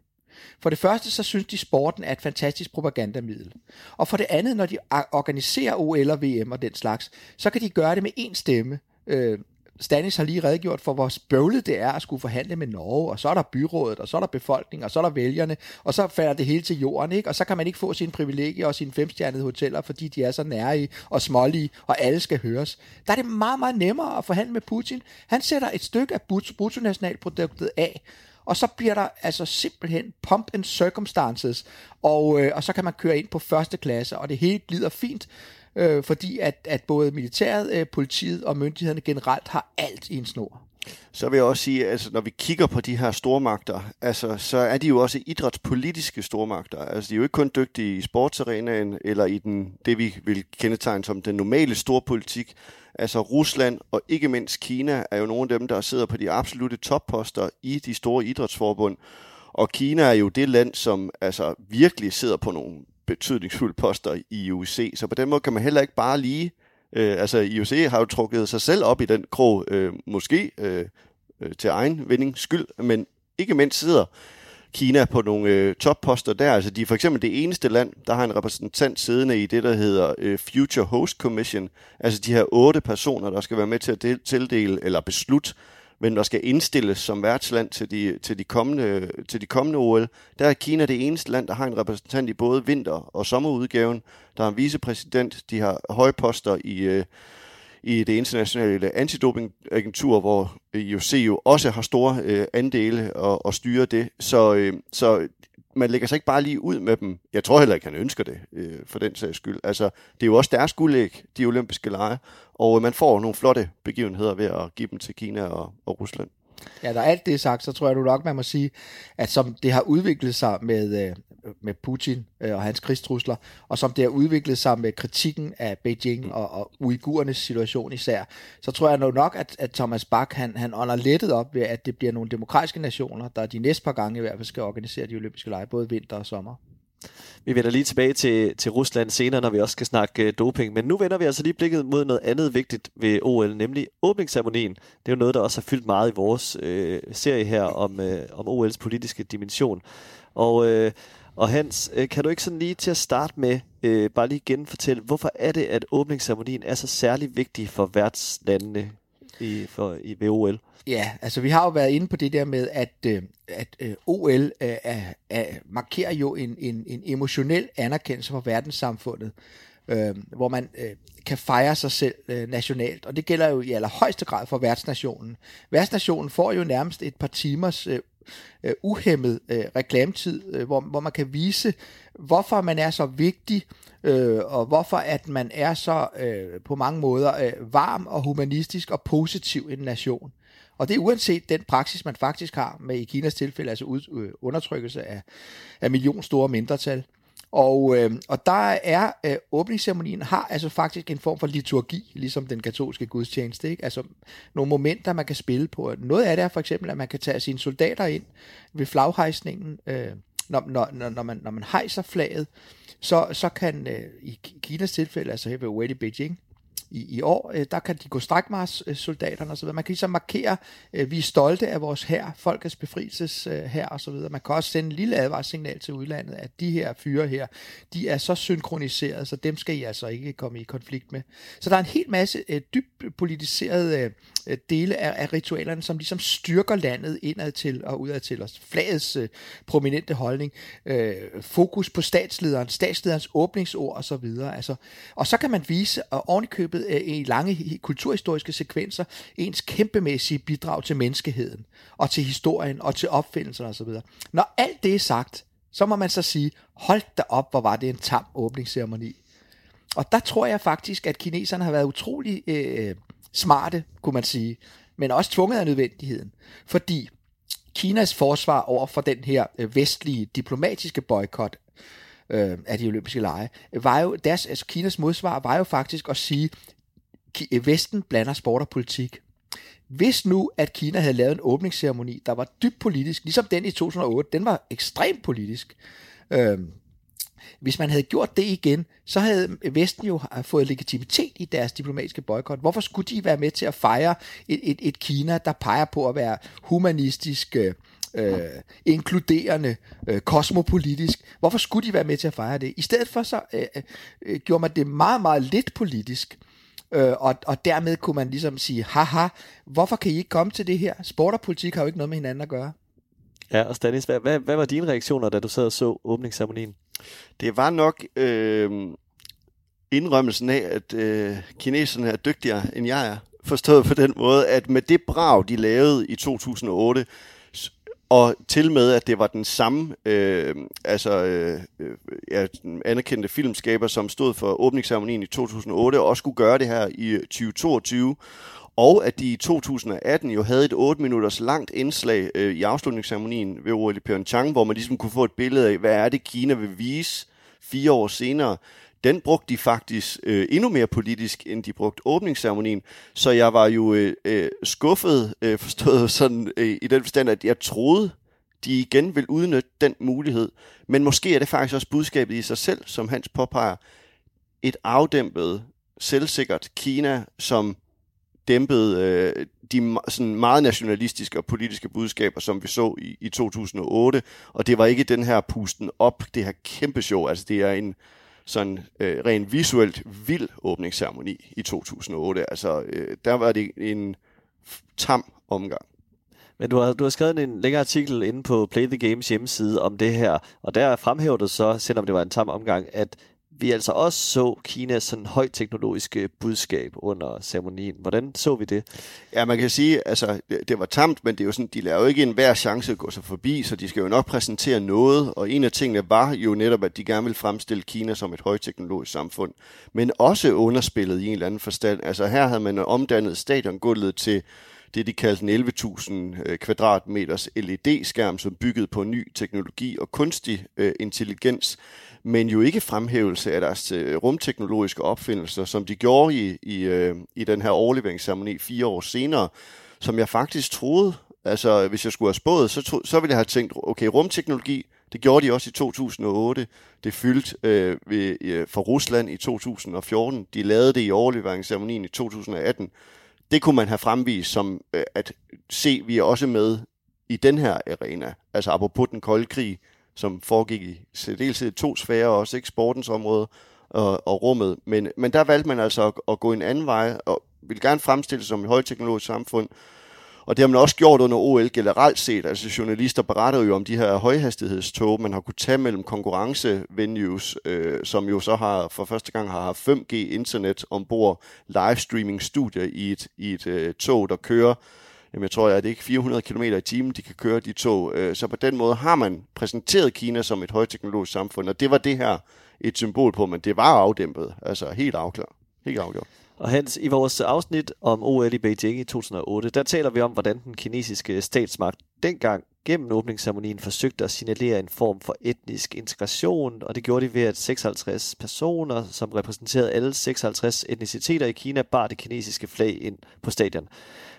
For det første, så synes de, sporten er et fantastisk propagandamiddel. Og for det andet, når de organiserer OL og VM og den slags, så kan de gøre det med én stemme. Øh, Stanis har lige redegjort for, hvor bøvlet det er at skulle forhandle med Norge, og så er der byrådet, og så er der befolkningen, og så er der vælgerne, og så falder det hele til jorden, ikke? og så kan man ikke få sine privilegier og sine femstjernede hoteller, fordi de er så nære og smålige, og alle skal høres. Der er det meget, meget nemmere at forhandle med Putin. Han sætter et stykke af bruttonationalproduktet af, og så bliver der altså simpelthen pump and circumstances, og, øh, og så kan man køre ind på første klasse, og det hele glider fint, øh, fordi at, at både militæret, øh, politiet og myndighederne generelt har alt i en snor. Så vil jeg også sige, at altså, når vi kigger på de her stormagter, altså, så er de jo også idrætspolitiske stormagter. Altså, de er jo ikke kun dygtige i sportsarenaen eller i den, det, vi vil kendetegne som den normale storpolitik. Altså Rusland og ikke mindst Kina er jo nogle af dem, der sidder på de absolute topposter i de store idrætsforbund. Og Kina er jo det land, som altså virkelig sidder på nogle betydningsfulde poster i UC. Så på den måde kan man heller ikke bare lige... Øh, altså IOC har jo trukket sig selv op i den krog, øh, måske øh, øh til egen vinding skyld, men ikke mindst sidder Kina på nogle øh, topposter der. Altså de er for eksempel det eneste land, der har en repræsentant siddende i det, der hedder øh, Future Host Commission. Altså de her otte personer, der skal være med til at tildele eller beslutte, men der skal indstilles som værtsland til de, til de, kommende, til de kommende OL. Der er Kina det eneste land, der har en repræsentant i både vinter- og sommerudgaven. Der er en vicepræsident, de har høje poster i... Øh, i det internationale antidopingagentur, hvor IOC jo også har store øh, andele og, og styrer det. Så, øh, så man lægger sig ikke bare lige ud med dem. Jeg tror heller ikke, han ønsker det, øh, for den sags skyld. Altså, det er jo også deres guldæg, de olympiske lege, og man får nogle flotte begivenheder ved at give dem til Kina og, og Rusland. Ja, der er alt det sagt, så tror jeg du nok, man må sige, at som det har udviklet sig med, øh, med Putin øh, og hans krigstrusler, og som det har udviklet sig med kritikken af Beijing mm. og, og uigurernes situation især, så tror jeg nok, at, at Thomas Bach, han, han ånder lettet op ved, at det bliver nogle demokratiske nationer, der de næste par gange i hvert fald skal organisere de olympiske lege, både vinter og sommer. Vi vender lige tilbage til, til Rusland senere, når vi også skal snakke øh, doping. Men nu vender vi altså lige blikket mod noget andet vigtigt ved OL, nemlig åbningsceremonien. Det er jo noget, der også har fyldt meget i vores øh, serie her om, øh, om OL's politiske dimension. Og, øh, og Hans, øh, kan du ikke sådan lige til at starte med øh, bare lige genfortælle, hvorfor er det, at åbningsceremonien er så særlig vigtig for værtslandene i, for, i ved OL? Ja, altså vi har jo været inde på det der med, at, øh, at øh, OL øh, er, er, markerer jo en, en, en emotionel anerkendelse for verdenssamfundet, øh, hvor man øh, kan fejre sig selv øh, nationalt, og det gælder jo i allerhøjeste grad for værtsnationen. Værtsnationen får jo nærmest et par timers øh, øh, uhemmet øh, reklametid, øh, hvor, hvor man kan vise, hvorfor man er så vigtig, øh, og hvorfor at man er så øh, på mange måder øh, varm og humanistisk og positiv en nation. Og det er uanset den praksis, man faktisk har med i Kinas tilfælde, altså ud, øh, undertrykkelse af, af million store mindretal. Og, øh, og der er øh, åbningsceremonien har altså faktisk en form for liturgi, ligesom den katolske gudstjeneste. Ikke? Altså nogle momenter, man kan spille på. Noget af det er for eksempel, at man kan tage sine soldater ind ved flaghejsningen, øh, når, når, når, man, når man hejser flaget, så, så kan øh, i Kinas tilfælde, altså her ved OL i Beijing, i, i år. Øh, der kan de gå strækmarssoldaterne øh, osv. Man kan ligesom markere, øh, vi er stolte af vores her, folkets befrielses øh, her osv. Man kan også sende en lille advarssignal til udlandet, at de her fyre her, de er så synkroniseret, så dem skal I altså ikke komme i konflikt med. Så der er en hel masse øh, dybt politiserede øh, øh, dele af, af ritualerne, som ligesom styrker landet indad til og udad til os. Flagets øh, prominente holdning, øh, fokus på statslederen, statslederens åbningsord osv. Altså, og så kan man vise, og ovenikøbet øh, i lange kulturhistoriske sekvenser ens kæmpemæssige bidrag til menneskeheden, og til historien, og til opfindelserne osv. Når alt det er sagt, så må man så sige, hold da op, hvor var det en tam åbningsceremoni. Og der tror jeg faktisk, at kineserne har været utrolig øh, smarte, kunne man sige, men også tvunget af nødvendigheden. Fordi Kinas forsvar over for den her øh, vestlige diplomatiske boykot øh, af de olympiske lege, var jo, deres, altså Kinas modsvar var jo faktisk at sige, Vesten blander sport og politik. Hvis nu, at Kina havde lavet en åbningsceremoni, der var dybt politisk, ligesom den i 2008, den var ekstremt politisk. Øh, hvis man havde gjort det igen, så havde Vesten jo fået legitimitet i deres diplomatiske boykot. Hvorfor skulle de være med til at fejre et, et, et Kina, der peger på at være humanistisk, øh, øh inkluderende, øh, kosmopolitisk. Hvorfor skulle de være med til at fejre det? I stedet for så øh, øh, øh, gjorde man det meget, meget lidt politisk. Øh, og, og dermed kunne man ligesom sige, haha, hvorfor kan I ikke komme til det her? Sport og politik har jo ikke noget med hinanden at gøre. Ja, og Stanis, hvad, hvad, hvad var dine reaktioner, da du sad og så åbningsceremonien? Det var nok øh, indrømmelsen af, at øh, kineserne er dygtigere, end jeg er. Forstået på den måde, at med det brag, de lavede i 2008, og til med, at det var den samme øh, altså, øh, øh ja, anerkendte filmskaber, som stod for åbningsceremonien i 2008, og også skulle gøre det her i øh, 2022. Og at de i 2018 jo havde et 8 minutters langt indslag øh, i afslutningsceremonien ved OL i Pyeongchang, hvor man ligesom kunne få et billede af, hvad er det, Kina vil vise fire år senere den brugte de faktisk øh, endnu mere politisk, end de brugte åbningsceremonien. Så jeg var jo øh, øh, skuffet, øh, forstået sådan øh, i den forstand, at jeg troede, de igen vil udnytte den mulighed. Men måske er det faktisk også budskabet i sig selv, som Hans påpeger, et afdæmpet, selvsikkert Kina, som dæmpede øh, de sådan meget nationalistiske og politiske budskaber, som vi så i, i 2008. Og det var ikke den her pusten op, det her kæmpe show. Altså det er en sådan øh, rent visuelt vild åbningsceremoni i 2008. Altså, øh, der var det en tam omgang. Men du har, du har skrevet en længere artikel inde på Play the Games hjemmeside om det her, og der fremhæver du så, selvom det var en tam omgang, at vi altså også så Kinas sådan højteknologiske budskab under ceremonien. Hvordan så vi det? Ja, man kan sige, altså det, det var tamt, men det er jo sådan, de lader jo ikke en hver chance at gå sig forbi, så de skal jo nok præsentere noget, og en af tingene var jo netop, at de gerne vil fremstille Kina som et højteknologisk samfund, men også underspillet i en eller anden forstand. Altså her havde man omdannet stadiongulvet til det, de kaldte en 11.000 øh, kvadratmeters LED-skærm, som byggede på ny teknologi og kunstig øh, intelligens, men jo ikke fremhævelse af deres øh, rumteknologiske opfindelser, som de gjorde i, i, øh, i den her overleveringsceremoni fire år senere, som jeg faktisk troede, altså hvis jeg skulle have spået, så, tro, så ville jeg have tænkt, okay, rumteknologi, det gjorde de også i 2008. Det fyldte øh, ved, øh, for Rusland i 2014. De lavede det i overleveringsceremonien i 2018. Det kunne man have fremvist som, øh, at se, vi er også med i den her arena. Altså apropos den kolde krig, som foregik i særdeleshed to sfære også ikke sportens område og, og rummet. Men, men der valgte man altså at, at gå en anden vej, og ville gerne fremstille sig som et højteknologisk samfund. Og det har man også gjort under OL generelt set. Altså journalister beretter jo om de her højhastighedstog, man har kunne tage mellem konkurrencevenues, øh, som jo så har for første gang har haft 5G internet ombord, livestreaming studier i et, i et øh, tog, der kører jamen jeg tror, at det er ikke 400 km i timen, de kan køre de tog. Øh, så på den måde har man præsenteret Kina som et højteknologisk samfund, og det var det her et symbol på, men det var afdæmpet, altså helt afklaret. Helt afgjort. Og Hans, i vores afsnit om OL i Beijing i 2008, der taler vi om, hvordan den kinesiske statsmagt dengang gennem åbningsceremonien forsøgte at signalere en form for etnisk integration, og det gjorde de ved, at 56 personer, som repræsenterede alle 56 etniciteter i Kina, bar det kinesiske flag ind på stadion.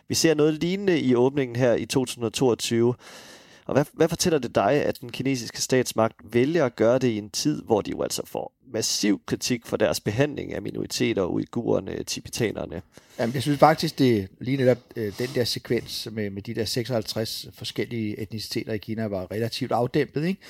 Vi ser noget lignende i åbningen her i 2022. Og hvad, hvad fortæller det dig, at den kinesiske statsmagt vælger at gøre det i en tid, hvor de jo altså får massiv kritik for deres behandling af minoriteter, uigurerne, tibetanerne? Jamen, jeg synes faktisk, det lige netop øh, den der sekvens med, med de der 56 forskellige etniciteter i Kina var relativt afdæmpet, ikke?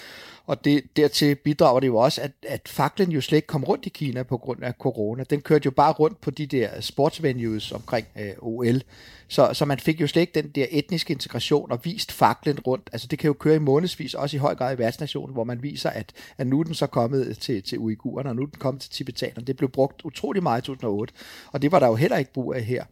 Og det, dertil bidrager det jo også, at, at faklen jo slet ikke kom rundt i Kina på grund af corona. Den kørte jo bare rundt på de der sportsvenues omkring øh, OL. Så, så man fik jo slet ikke den der etniske integration og vist faklen rundt. Altså det kan jo køre i månedsvis, også i høj grad i værtsnationen, hvor man viser, at, at nu er den så kommet til, til uigurerne, og nu er den kommet til tibetanerne. Det blev brugt utrolig meget i 2008, og det var der jo heller ikke brug af her.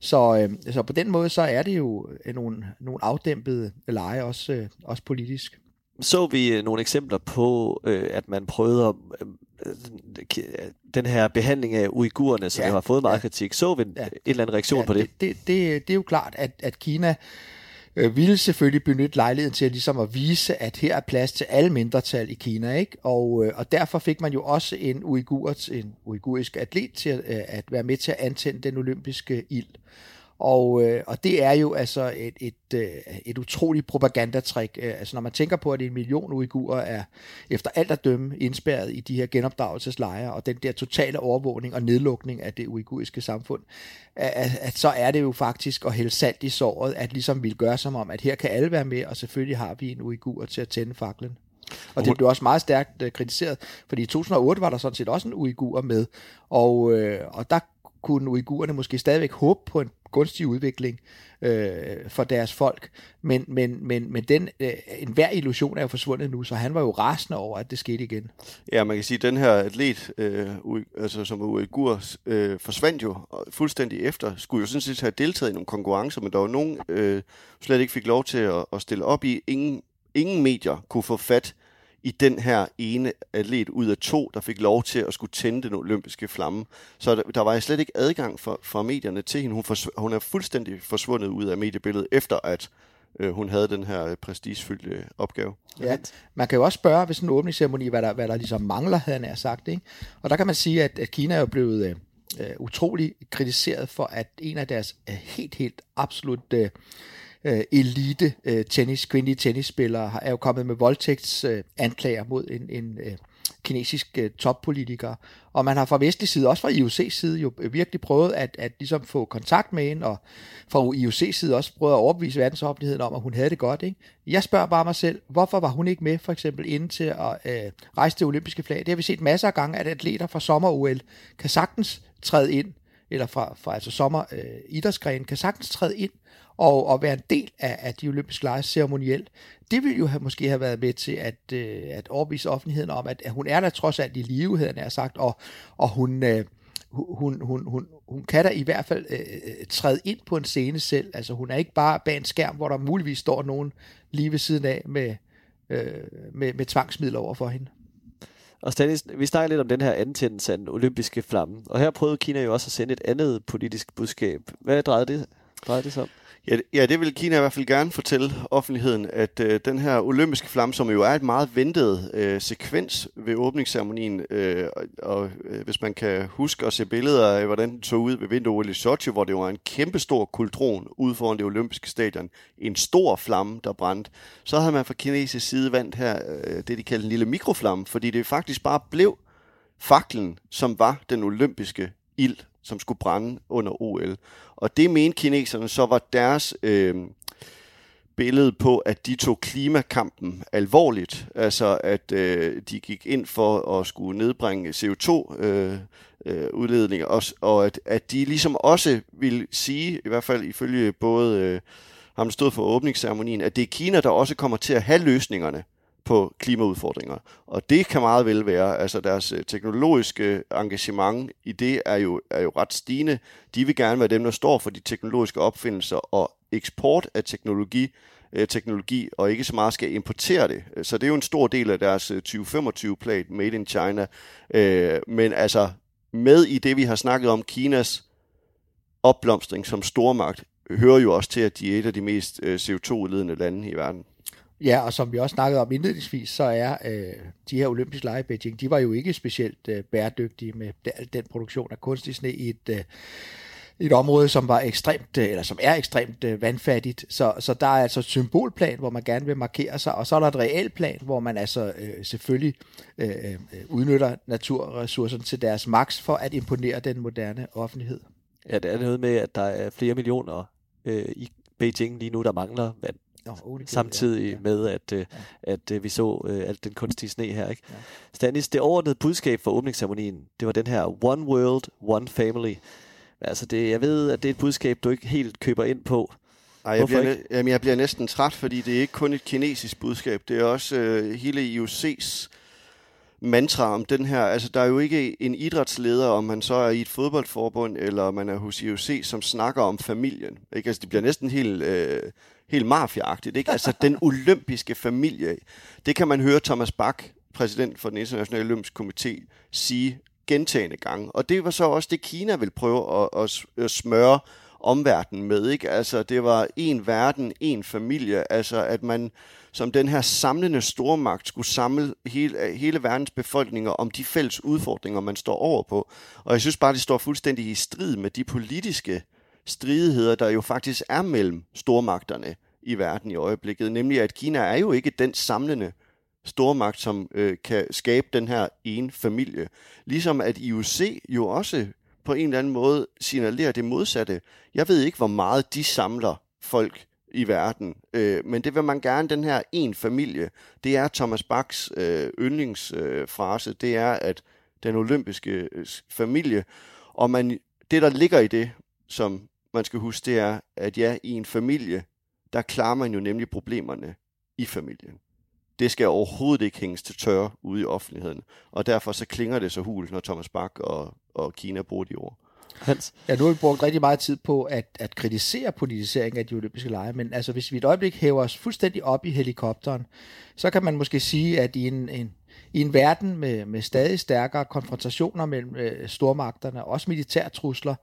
Så, øh, så på den måde, så er det jo nogle, nogle afdæmpede lege, også, øh, også politisk så vi øh, nogle eksempler på, øh, at man prøvede at, øh, den her behandling af uigurerne, som ja, har fået meget ja, kritik. Så vi en, ja, en eller anden reaktion ja, på det? Det, det, det? Det er jo klart, at, at Kina øh, ville selvfølgelig benytte lejligheden til at, ligesom at vise, at her er plads til alle mindretal i Kina, ikke? Og, øh, og derfor fik man jo også en uigur, en uigurisk atlet til at, øh, at være med til at antænde den olympiske ild. Og, øh, og det er jo altså et, et, øh, et utroligt propagandatrik. Øh, altså når man tænker på, at en million uigurer er efter alt at dømme indspærret i de her genopdragelseslejre, og den der totale overvågning og nedlukning af det uiguriske samfund, at, at så er det jo faktisk at hælde salt i såret, at ligesom vil gøre som om, at her kan alle være med, og selvfølgelig har vi en uigur til at tænde faklen. Og det blev også meget stærkt uh, kritiseret, fordi i 2008 var der sådan set også en uigur med, og, øh, og der kunne uigurerne måske stadigvæk håbe på en gunstig udvikling øh, for deres folk. Men, men, men, men den, øh, enhver illusion er jo forsvundet nu, så han var jo rasende over, at det skete igen. Ja, man kan sige, at den her atlet, øh, altså som uigur, øh, forsvandt jo fuldstændig efter. Skulle jo sådan set have deltaget i nogle konkurrencer, men der var nogen, øh, slet ikke fik lov til at, at stille op i. Ingen, ingen medier kunne få fat i den her ene atlet ud af to, der fik lov til at skulle tænde den olympiske flamme. Så der, der var slet ikke adgang for, for medierne til hende. Hun, forsv- hun er fuldstændig forsvundet ud af mediebilledet, efter at øh, hun havde den her prestigefyldte øh, opgave. Ja, man kan jo også spørge ved sådan en åbningsceremoni, hvad der, hvad der ligesom mangler, havde han sagt. Ikke? Og der kan man sige, at, at Kina er jo blevet øh, øh utrolig kritiseret for, at en af deres øh, helt, helt absolut... Øh, øh, elite øh, tennis, kvindelige tennisspillere er jo kommet med voldtægtsanklager øh, mod en, en øh, kinesisk øh, toppolitiker. Og man har fra vestlig side, også fra IOC's side, jo øh, virkelig prøvet at, at ligesom få kontakt med hende, og fra IOC's side også prøvet at overbevise verdensoffentligheden om, at hun havde det godt. Ikke? Jeg spørger bare mig selv, hvorfor var hun ikke med for eksempel inden til at øh, rejse det olympiske flag? Det har vi set masser af gange, at atleter fra sommer-OL kan sagtens træde ind, eller fra, fra altså sommer øh, idrætsgren, kan sagtens træde ind og, og være en del af, af de olympiske lege ceremonielt. Det ville jo have, måske have været med til at, øh, at overbevise offentligheden om, at, at hun er der trods alt i live, havde jeg sagt, og, og hun, øh, hun, hun, hun, hun kan da i hvert fald øh, øh, træde ind på en scene selv. Altså hun er ikke bare bag en skærm, hvor der muligvis står nogen lige ved siden af med, øh, med, med tvangsmidler over for hende. Og Stanis, vi snakker lidt om den her antændelse af den olympiske flamme, og her prøvede Kina jo også at sende et andet politisk budskab. Hvad drejede det, drejede det sig om? Ja, ja, det vil Kina i hvert fald gerne fortælle offentligheden, at øh, den her olympiske flamme, som jo er et meget ventet øh, sekvens ved åbningsceremonien, øh, og, og øh, hvis man kan huske at se billeder af, hvordan den så ud ved vinter i Sochi, hvor det var en kæmpestor kultron ude foran det olympiske stadion, en stor flamme, der brændte, så havde man fra kinesisk side vandt her øh, det, de kaldte en lille mikroflamme, fordi det faktisk bare blev faklen, som var den olympiske ild, som skulle brænde under OL. Og det mente kineserne så var deres øh, billede på, at de tog klimakampen alvorligt. Altså at øh, de gik ind for at skulle nedbringe CO2 øh, øh, udledninger, og, og at, at de ligesom også ville sige, i hvert fald ifølge både øh, ham, der stod for åbningsceremonien, at det er Kina, der også kommer til at have løsningerne på klimaudfordringer. Og det kan meget vel være, altså deres øh, teknologiske engagement i det er jo, er jo ret stigende. De vil gerne være dem, der står for de teknologiske opfindelser og eksport af teknologi, øh, teknologi og ikke så meget skal importere det. Så det er jo en stor del af deres øh, 2025-plan Made in China. Men altså med i det, vi har snakket om, Kinas opblomstring som stormagt, hører jo også til, at de er et af de mest CO2-udledende lande i verden. Ja, og som vi også snakkede om indledningsvis, så er øh, de her olympiske lege i Beijing, de var jo ikke specielt øh, bæredygtige med den produktion af kunstig sne i et, øh, et område, som var ekstremt, øh, eller som er ekstremt øh, vandfattigt. Så, så der er altså et symbolplan, hvor man gerne vil markere sig, og så er der et reelt plan, hvor man altså øh, selvfølgelig øh, øh udnytter naturressourcerne til deres maks for at imponere den moderne offentlighed. Ja, det er noget med, at der er flere millioner øh, i Beijing lige nu, der mangler vand. Nå, samtidig ja, ja. med, at, øh, ja. at, at vi så uh, alt den kunstige sne her. Ikke? Ja. Stanis, det overordnede budskab for åbningsceremonien, det var den her One World, One Family. Altså det, jeg ved, at det er et budskab, du ikke helt køber ind på. Ej, jeg, bliver, ikke? jamen, jeg bliver næsten træt, fordi det er ikke kun et kinesisk budskab. Det er også uh, hele IOC's mantra om den her. Altså, der er jo ikke en idrætsleder, om man så er i et fodboldforbund, eller man er hos IOC, som snakker om familien. Ikke? Altså, det bliver næsten helt... Uh, helt mafiaagtigt. Ikke? Altså den olympiske familie. Det kan man høre Thomas Bach, præsident for den internationale olympiske komité, sige gentagende gange. Og det var så også det, Kina vil prøve at, at smøre omverdenen med. Ikke? Altså, det var en verden, en familie. Altså, at man som den her samlende stormagt skulle samle hele, hele verdens befolkninger om de fælles udfordringer, man står over på. Og jeg synes bare, det står fuldstændig i strid med de politiske øh, stridigheder, der jo faktisk er mellem stormagterne i verden i øjeblikket. Nemlig at Kina er jo ikke den samlende stormagt, som øh, kan skabe den her ene familie. Ligesom at IOC jo også på en eller anden måde signalerer det modsatte. Jeg ved ikke, hvor meget de samler folk i verden, øh, men det vil man gerne, den her en familie. Det er Thomas Bachs øh, yndlingsfrase, øh, det er, at den olympiske øh, familie, og man det, der ligger i det, som man skal huske, det er, at ja, i en familie, der klarer man jo nemlig problemerne i familien. Det skal overhovedet ikke hænges til tørre ude i offentligheden. Og derfor så klinger det så hul, når Thomas Bak og, og Kina bruger de ord. Hans? Ja, nu har vi brugt rigtig meget tid på at, at kritisere politisering af de olympiske lege, men altså hvis vi et øjeblik hæver os fuldstændig op i helikopteren, så kan man måske sige, at i en, en, i en verden med, med stadig stærkere konfrontationer mellem øh, stormagterne, også militærtrusler,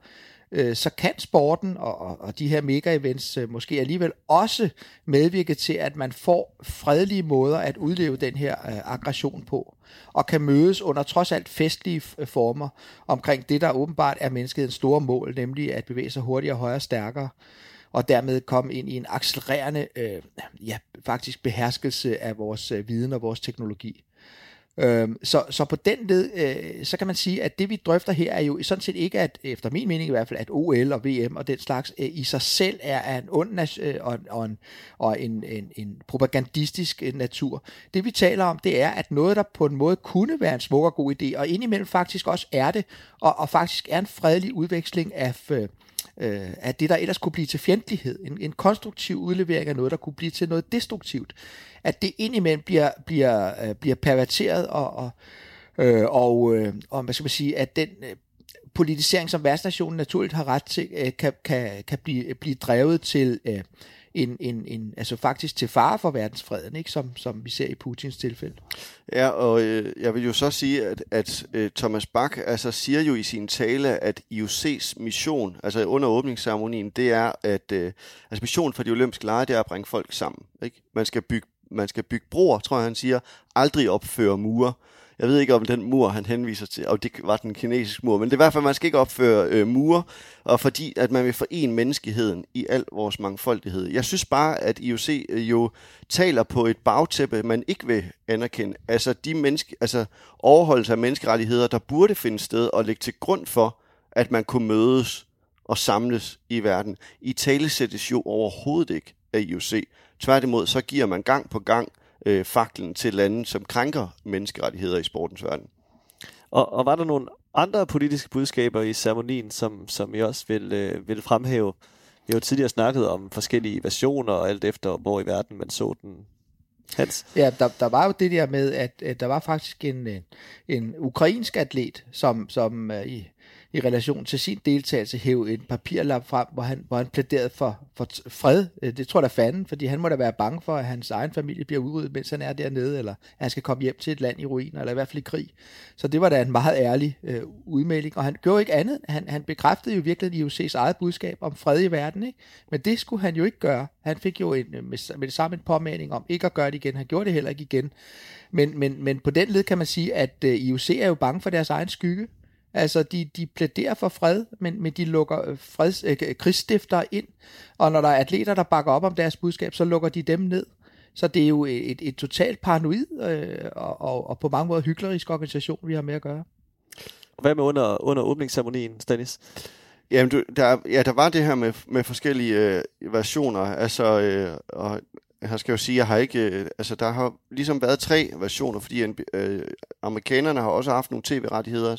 øh, så kan sporten og, og, og de her mega-events øh, måske alligevel også medvirke til, at man får fredelige måder at udleve den her øh, aggression på, og kan mødes under trods alt festlige øh, former omkring det, der åbenbart er menneskets store mål, nemlig at bevæge sig hurtigere, højere, stærkere, og dermed komme ind i en accelererende, øh, ja, faktisk beherskelse af vores øh, viden og vores teknologi. Øhm, så, så på den led, øh, så kan man sige, at det vi drøfter her er jo sådan set ikke, at efter min mening i hvert fald, at OL og VM og den slags øh, i sig selv er en ond øh, og, og, en, og en, en, en propagandistisk øh, natur. Det vi taler om, det er, at noget, der på en måde kunne være en smuk og god idé, og indimellem faktisk også er det, og, og faktisk er en fredelig udveksling af... Øh, øh, af det, der ellers kunne blive til fjendtlighed. En, en konstruktiv udlevering af noget, der kunne blive til noget destruktivt. At det indimellem bliver, bliver, øh, bliver perverteret, og, og, øh, og, øh, og hvad skal man sige, at den øh, politisering, som værtsnationen naturligt har ret til, øh, kan, kan, kan blive, blive drevet til øh, en, en, en, altså faktisk til fare for verdensfreden, ikke? Som, som vi ser i Putins tilfælde. Ja, og øh, jeg vil jo så sige, at, at øh, Thomas Bach altså, siger jo i sin tale, at IOC's mission, altså under åbningsceremonien, det er, at øh, altså missionen for de olympiske lege, det er at bringe folk sammen. Ikke? Man skal bygge man skal bygge broer, tror jeg han siger, aldrig opføre mure. Jeg ved ikke, om den mur, han henviser til, og det var den kinesiske mur, men det er i hvert fald, man skal ikke opføre øh, mure, og fordi at man vil forene menneskeheden i al vores mangfoldighed. Jeg synes bare, at IOC øh, jo taler på et bagtæppe, man ikke vil anerkende. Altså de menneske, altså overholdelse af menneskerettigheder, der burde finde sted og ligge til grund for, at man kunne mødes og samles i verden. I tale sættes jo overhovedet ikke af IOC. Tværtimod, så giver man gang på gang øh, faklen til lande, som krænker menneskerettigheder i sportens verden. Og, og var der nogle andre politiske budskaber i ceremonien, som, som I også vil, øh, vil fremhæve? Vi har jo tidligere snakket om forskellige versioner, og alt efter, hvor i verden man så den. Hans? Ja, der, der var jo det der med, at, at der var faktisk en, en, ukrainsk atlet, som, som uh, i, i relation til sin deltagelse hæve en papirlap frem, hvor han, hvor han plæderede for, for fred. Øh, det tror jeg da fanden, fordi han må da være bange for, at hans egen familie bliver udryddet, mens han er dernede, eller at han skal komme hjem til et land i ruiner, eller i hvert fald i krig. Så det var da en meget ærlig øh, udmelding, og han gjorde ikke andet. Han, han bekræftede jo virkelig IOC's eget budskab om fred i verden, ikke? men det skulle han jo ikke gøre. Han fik jo en, øh, med, med det samme en påmelding om ikke at gøre det igen. Han gjorde det heller ikke igen. Men, men, men på den led kan man sige, at øh, IOC er jo bange for deres egen skygge. Altså, de, de plæderer for fred, men, men de lukker øh, freds, øh, krigsstifter ind, og når der er atleter, der bakker op om deres budskab, så lukker de dem ned. Så det er jo et, et, et totalt paranoid øh, og, og, og på mange måder hyklerisk organisation, vi har med at gøre. Hvad med under, under åbningsceremonien, Stanis? Jamen, du, der, ja, der var det her med, med forskellige øh, versioner, altså, øh, og jeg skal jo sige, jeg har ikke, øh, altså der har ligesom været tre versioner, fordi øh, amerikanerne har også haft nogle tv-rettigheder,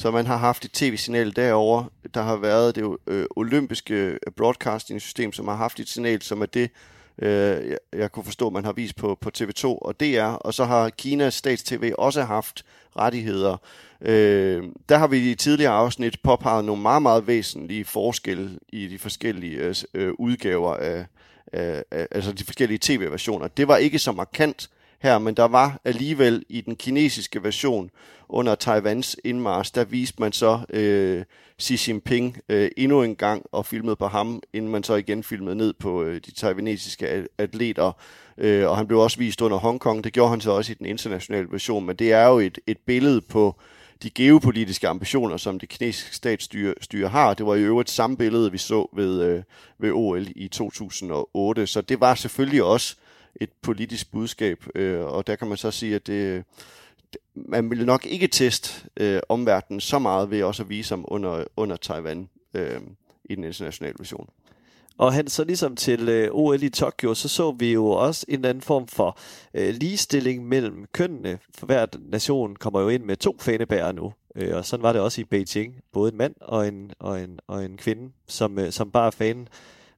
så man har haft et tv-signal derover. Der har været det øh, olympiske øh, broadcasting-system, som har haft et signal, som er det, øh, jeg, jeg kunne forstå, man har vist på, på TV2 og DR. Og så har Kinas stats-TV også haft rettigheder. Øh, der har vi i tidligere afsnit påpeget nogle meget, meget væsentlige forskelle i de forskellige øh, øh udgaver af, af, af, altså de forskellige tv-versioner. Det var ikke så markant her, men der var alligevel i den kinesiske version under Taiwans indmars, der viste man så øh, Xi Jinping øh, endnu en gang og filmede på ham, inden man så igen filmede ned på øh, de taiwanesiske atleter. Øh, og han blev også vist under Hongkong. Det gjorde han så også i den internationale version, men det er jo et, et billede på de geopolitiske ambitioner, som det kinesiske statsstyre styre har. Det var i øvrigt samme billede, vi så ved, øh, ved OL i 2008, så det var selvfølgelig også et politisk budskab, øh, og der kan man så sige, at det, man ville nok ikke teste øh, omverdenen så meget ved også at vise ham under, under Taiwan øh, i den internationale version. Og han så ligesom til øh, OL i Tokyo, så så vi jo også en anden form for øh, ligestilling mellem kønnene. For hver nation kommer jo ind med to fanebærere nu. Øh, og sådan var det også i Beijing. Både en mand og en, og en, og en kvinde, som, øh, som bare fanen.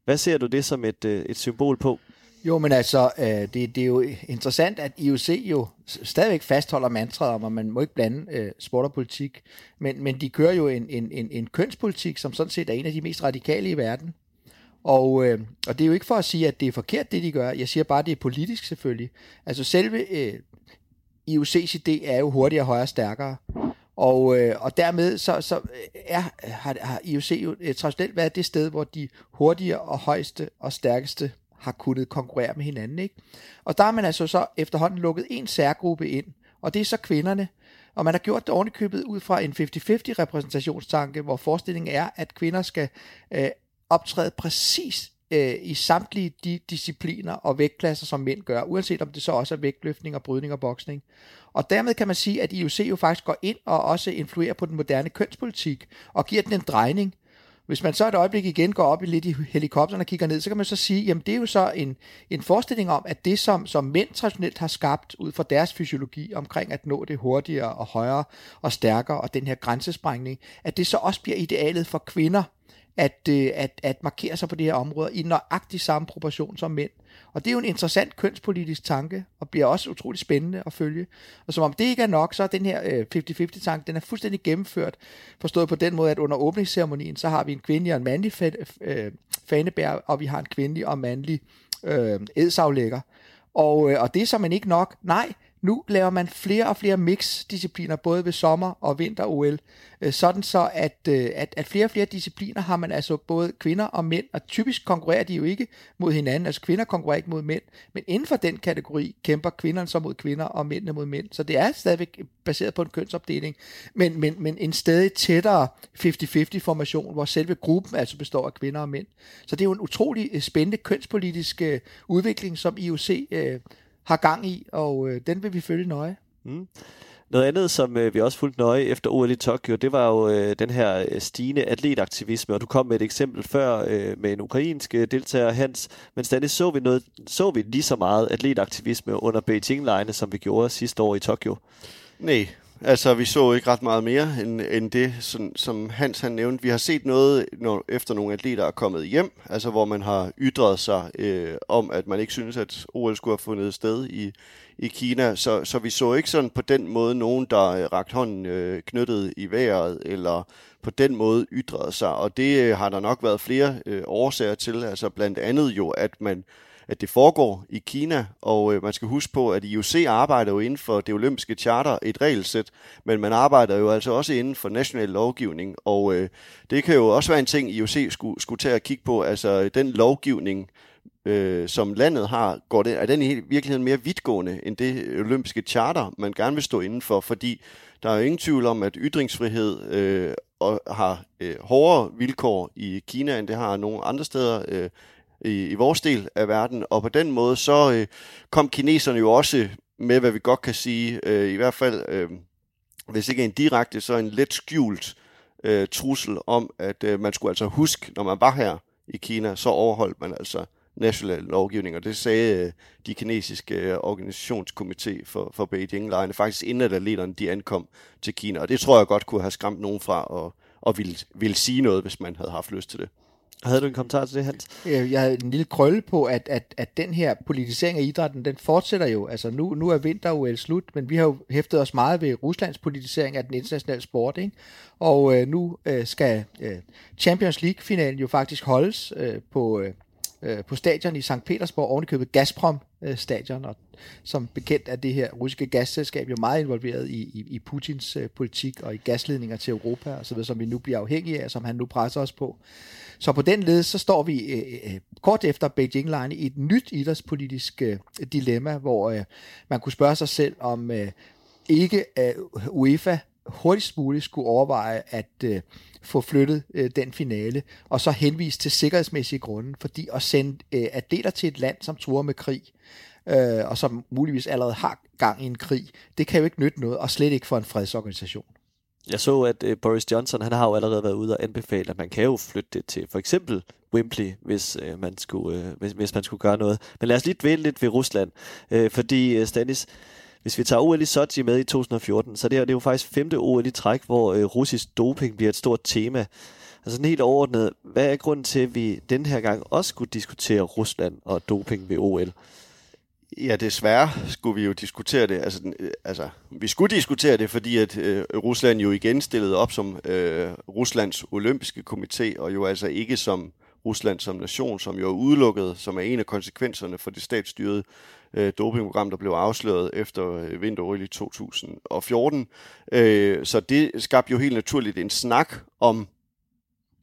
Hvad ser du det som et, øh, et symbol på? Jo, men altså, øh, det, det er jo interessant, at IOC jo stadigvæk fastholder mantraet om, at man må ikke blande øh, sport og politik, men, men de kører jo en, en, en, en kønspolitik, som sådan set er en af de mest radikale i verden. Og, øh, og det er jo ikke for at sige, at det er forkert, det de gør. Jeg siger bare, at det er politisk selvfølgelig. Altså selve øh, IOC's idé er jo hurtigere, højere, stærkere. Og, øh, og dermed så, så øh, er, har, har IOC jo øh, traditionelt været det sted, hvor de hurtigere og højeste og stærkeste har kunnet konkurrere med hinanden. Ikke? Og der har man altså så efterhånden lukket en særgruppe ind, og det er så kvinderne. Og man har gjort det ovenikøbet ud fra en 50-50 repræsentationstanke, hvor forestillingen er, at kvinder skal øh, optræde præcis øh, i samtlige de discipliner og vægtklasser, som mænd gør, uanset om det så også er vægtløftning og brydning og boksning. Og dermed kan man sige, at IOC jo faktisk går ind og også influerer på den moderne kønspolitik og giver den en drejning. Hvis man så et øjeblik igen går op i lidt i helikopteren og kigger ned, så kan man så sige, jamen det er jo så en, en forestilling om, at det som, som mænd traditionelt har skabt ud fra deres fysiologi omkring at nå det hurtigere og højere og stærkere og den her grænsesprængning, at det så også bliver idealet for kvinder, at, øh, at, at markere sig på det her område i nøjagtig samme proportion som mænd. Og det er jo en interessant kønspolitisk tanke, og bliver også utrolig spændende at følge. Og som om det ikke er nok, så er den her øh, 50-50 tanke, den er fuldstændig gennemført, forstået på den måde, at under åbningsceremonien, så har vi en kvindelig og en mandlig øh, fanebær, og vi har en kvindelig og mandlig øh, edsaflægger. Og, øh, og det er så man ikke nok. Nej, nu laver man flere og flere mix-discipliner, både ved sommer- og vinter-OL, øh, sådan så, at, øh, at, at flere og flere discipliner har man altså både kvinder og mænd, og typisk konkurrerer de jo ikke mod hinanden, altså kvinder konkurrerer ikke mod mænd, men inden for den kategori kæmper kvinderne så mod kvinder, og mændene mod mænd, så det er stadigvæk baseret på en kønsopdeling, men, men, men en stadig tættere 50-50 formation, hvor selve gruppen altså består af kvinder og mænd. Så det er jo en utrolig øh, spændende kønspolitisk udvikling, som IOC øh, har gang i, og øh, den vil vi følge nøje. Mm. Noget andet, som øh, vi også fulgte nøje efter OL i Tokyo, det var jo øh, den her øh, stigende atletaktivisme, og du kom med et eksempel før øh, med en ukrainsk øh, deltager, Hans, men stadig så vi, noget, så vi lige så meget atletaktivisme under Beijing-lejene, som vi gjorde sidste år i Tokyo. Nej, Altså, vi så ikke ret meget mere end, end det, som, som Hans han nævnte. Vi har set noget, når, efter nogle atleter er kommet hjem, altså hvor man har ytret sig øh, om, at man ikke synes, at OL skulle have fundet sted i, i Kina. Så, så vi så ikke sådan på den måde nogen, der øh, rakt hånden øh, knyttet i vejret, eller på den måde ytrede sig. Og det øh, har der nok været flere øh, årsager til. Altså blandt andet jo, at man at det foregår i Kina, og øh, man skal huske på, at IOC arbejder jo inden for det olympiske charter, et regelsæt, men man arbejder jo altså også inden for national lovgivning, og øh, det kan jo også være en ting, IOC skulle, skulle tage at kigge på, altså den lovgivning, øh, som landet har, går det, er den i virkeligheden mere vidtgående end det olympiske charter, man gerne vil stå inden for, fordi der er jo ingen tvivl om, at ytringsfrihed øh, og har øh, hårdere vilkår i Kina, end det har nogle andre steder øh, i, i vores del af verden, og på den måde så øh, kom kineserne jo også med, hvad vi godt kan sige, øh, i hvert fald, øh, hvis ikke en direkte, så en let skjult øh, trussel om, at øh, man skulle altså huske, når man var her i Kina, så overholdt man altså national lovgivning, og det sagde øh, de kinesiske øh, organisationskomité for, for Beijing-lejrene, faktisk inden at atleterne de ankom til Kina, og det tror jeg godt kunne have skræmt nogen fra og, og ville, ville sige noget, hvis man havde haft lyst til det. Havde du en kommentar til det, Hans? Øh, jeg havde en lille krølle på, at, at, at den her politisering af idrætten, den fortsætter jo. Altså nu, nu er vinter slut, men vi har jo hæftet os meget ved Ruslands politisering af den internationale sport. Ikke? Og øh, nu øh, skal øh, Champions League-finalen jo faktisk holdes øh, på, øh, øh på stadion i St. Petersborg, ovenikøbet Gazprom øh, stadion, og som bekendt er det her russiske gasselskab jo meget involveret i, i, i Putins øh, politik og i gasledninger til Europa og så videre, som vi nu bliver afhængige af, som han nu presser os på. Så på den led, så står vi øh, øh, kort efter Beijing Line i et nyt idrætspolitisk øh, dilemma, hvor øh, man kunne spørge sig selv, om øh, ikke øh, UEFA hurtigst muligt skulle overveje at øh, få flyttet øh, den finale, og så henvise til sikkerhedsmæssige grunde, fordi at sende øh, atleter til et land, som truer med krig, øh, og som muligvis allerede har gang i en krig, det kan jo ikke nytte noget, og slet ikke for en fredsorganisation. Jeg så, at øh, Boris Johnson, han har jo allerede været ude og anbefale, at man kan jo flytte det til for eksempel Wembley, hvis, øh, man skulle, øh, hvis, hvis man skulle gøre noget. Men lad os lige dvæle lidt ved Rusland, øh, fordi øh, Stanis, hvis vi tager OL i Sochi med i 2014, så det her det er jo faktisk femte OL i træk, hvor øh, russisk doping bliver et stort tema. Altså sådan helt overordnet, hvad er grunden til, at vi den her gang også skulle diskutere Rusland og doping ved OL? Ja, desværre skulle vi jo diskutere det. Altså, øh, altså vi skulle diskutere det, fordi at øh, Rusland jo igen stillede op som øh, Ruslands olympiske komité, og jo altså ikke som Rusland som nation, som jo er udelukket, som er en af konsekvenserne for det statsstyrede øh, dopingprogram, der blev afsløret efter øh, vinter i 2014. Øh, så det skabte jo helt naturligt en snak om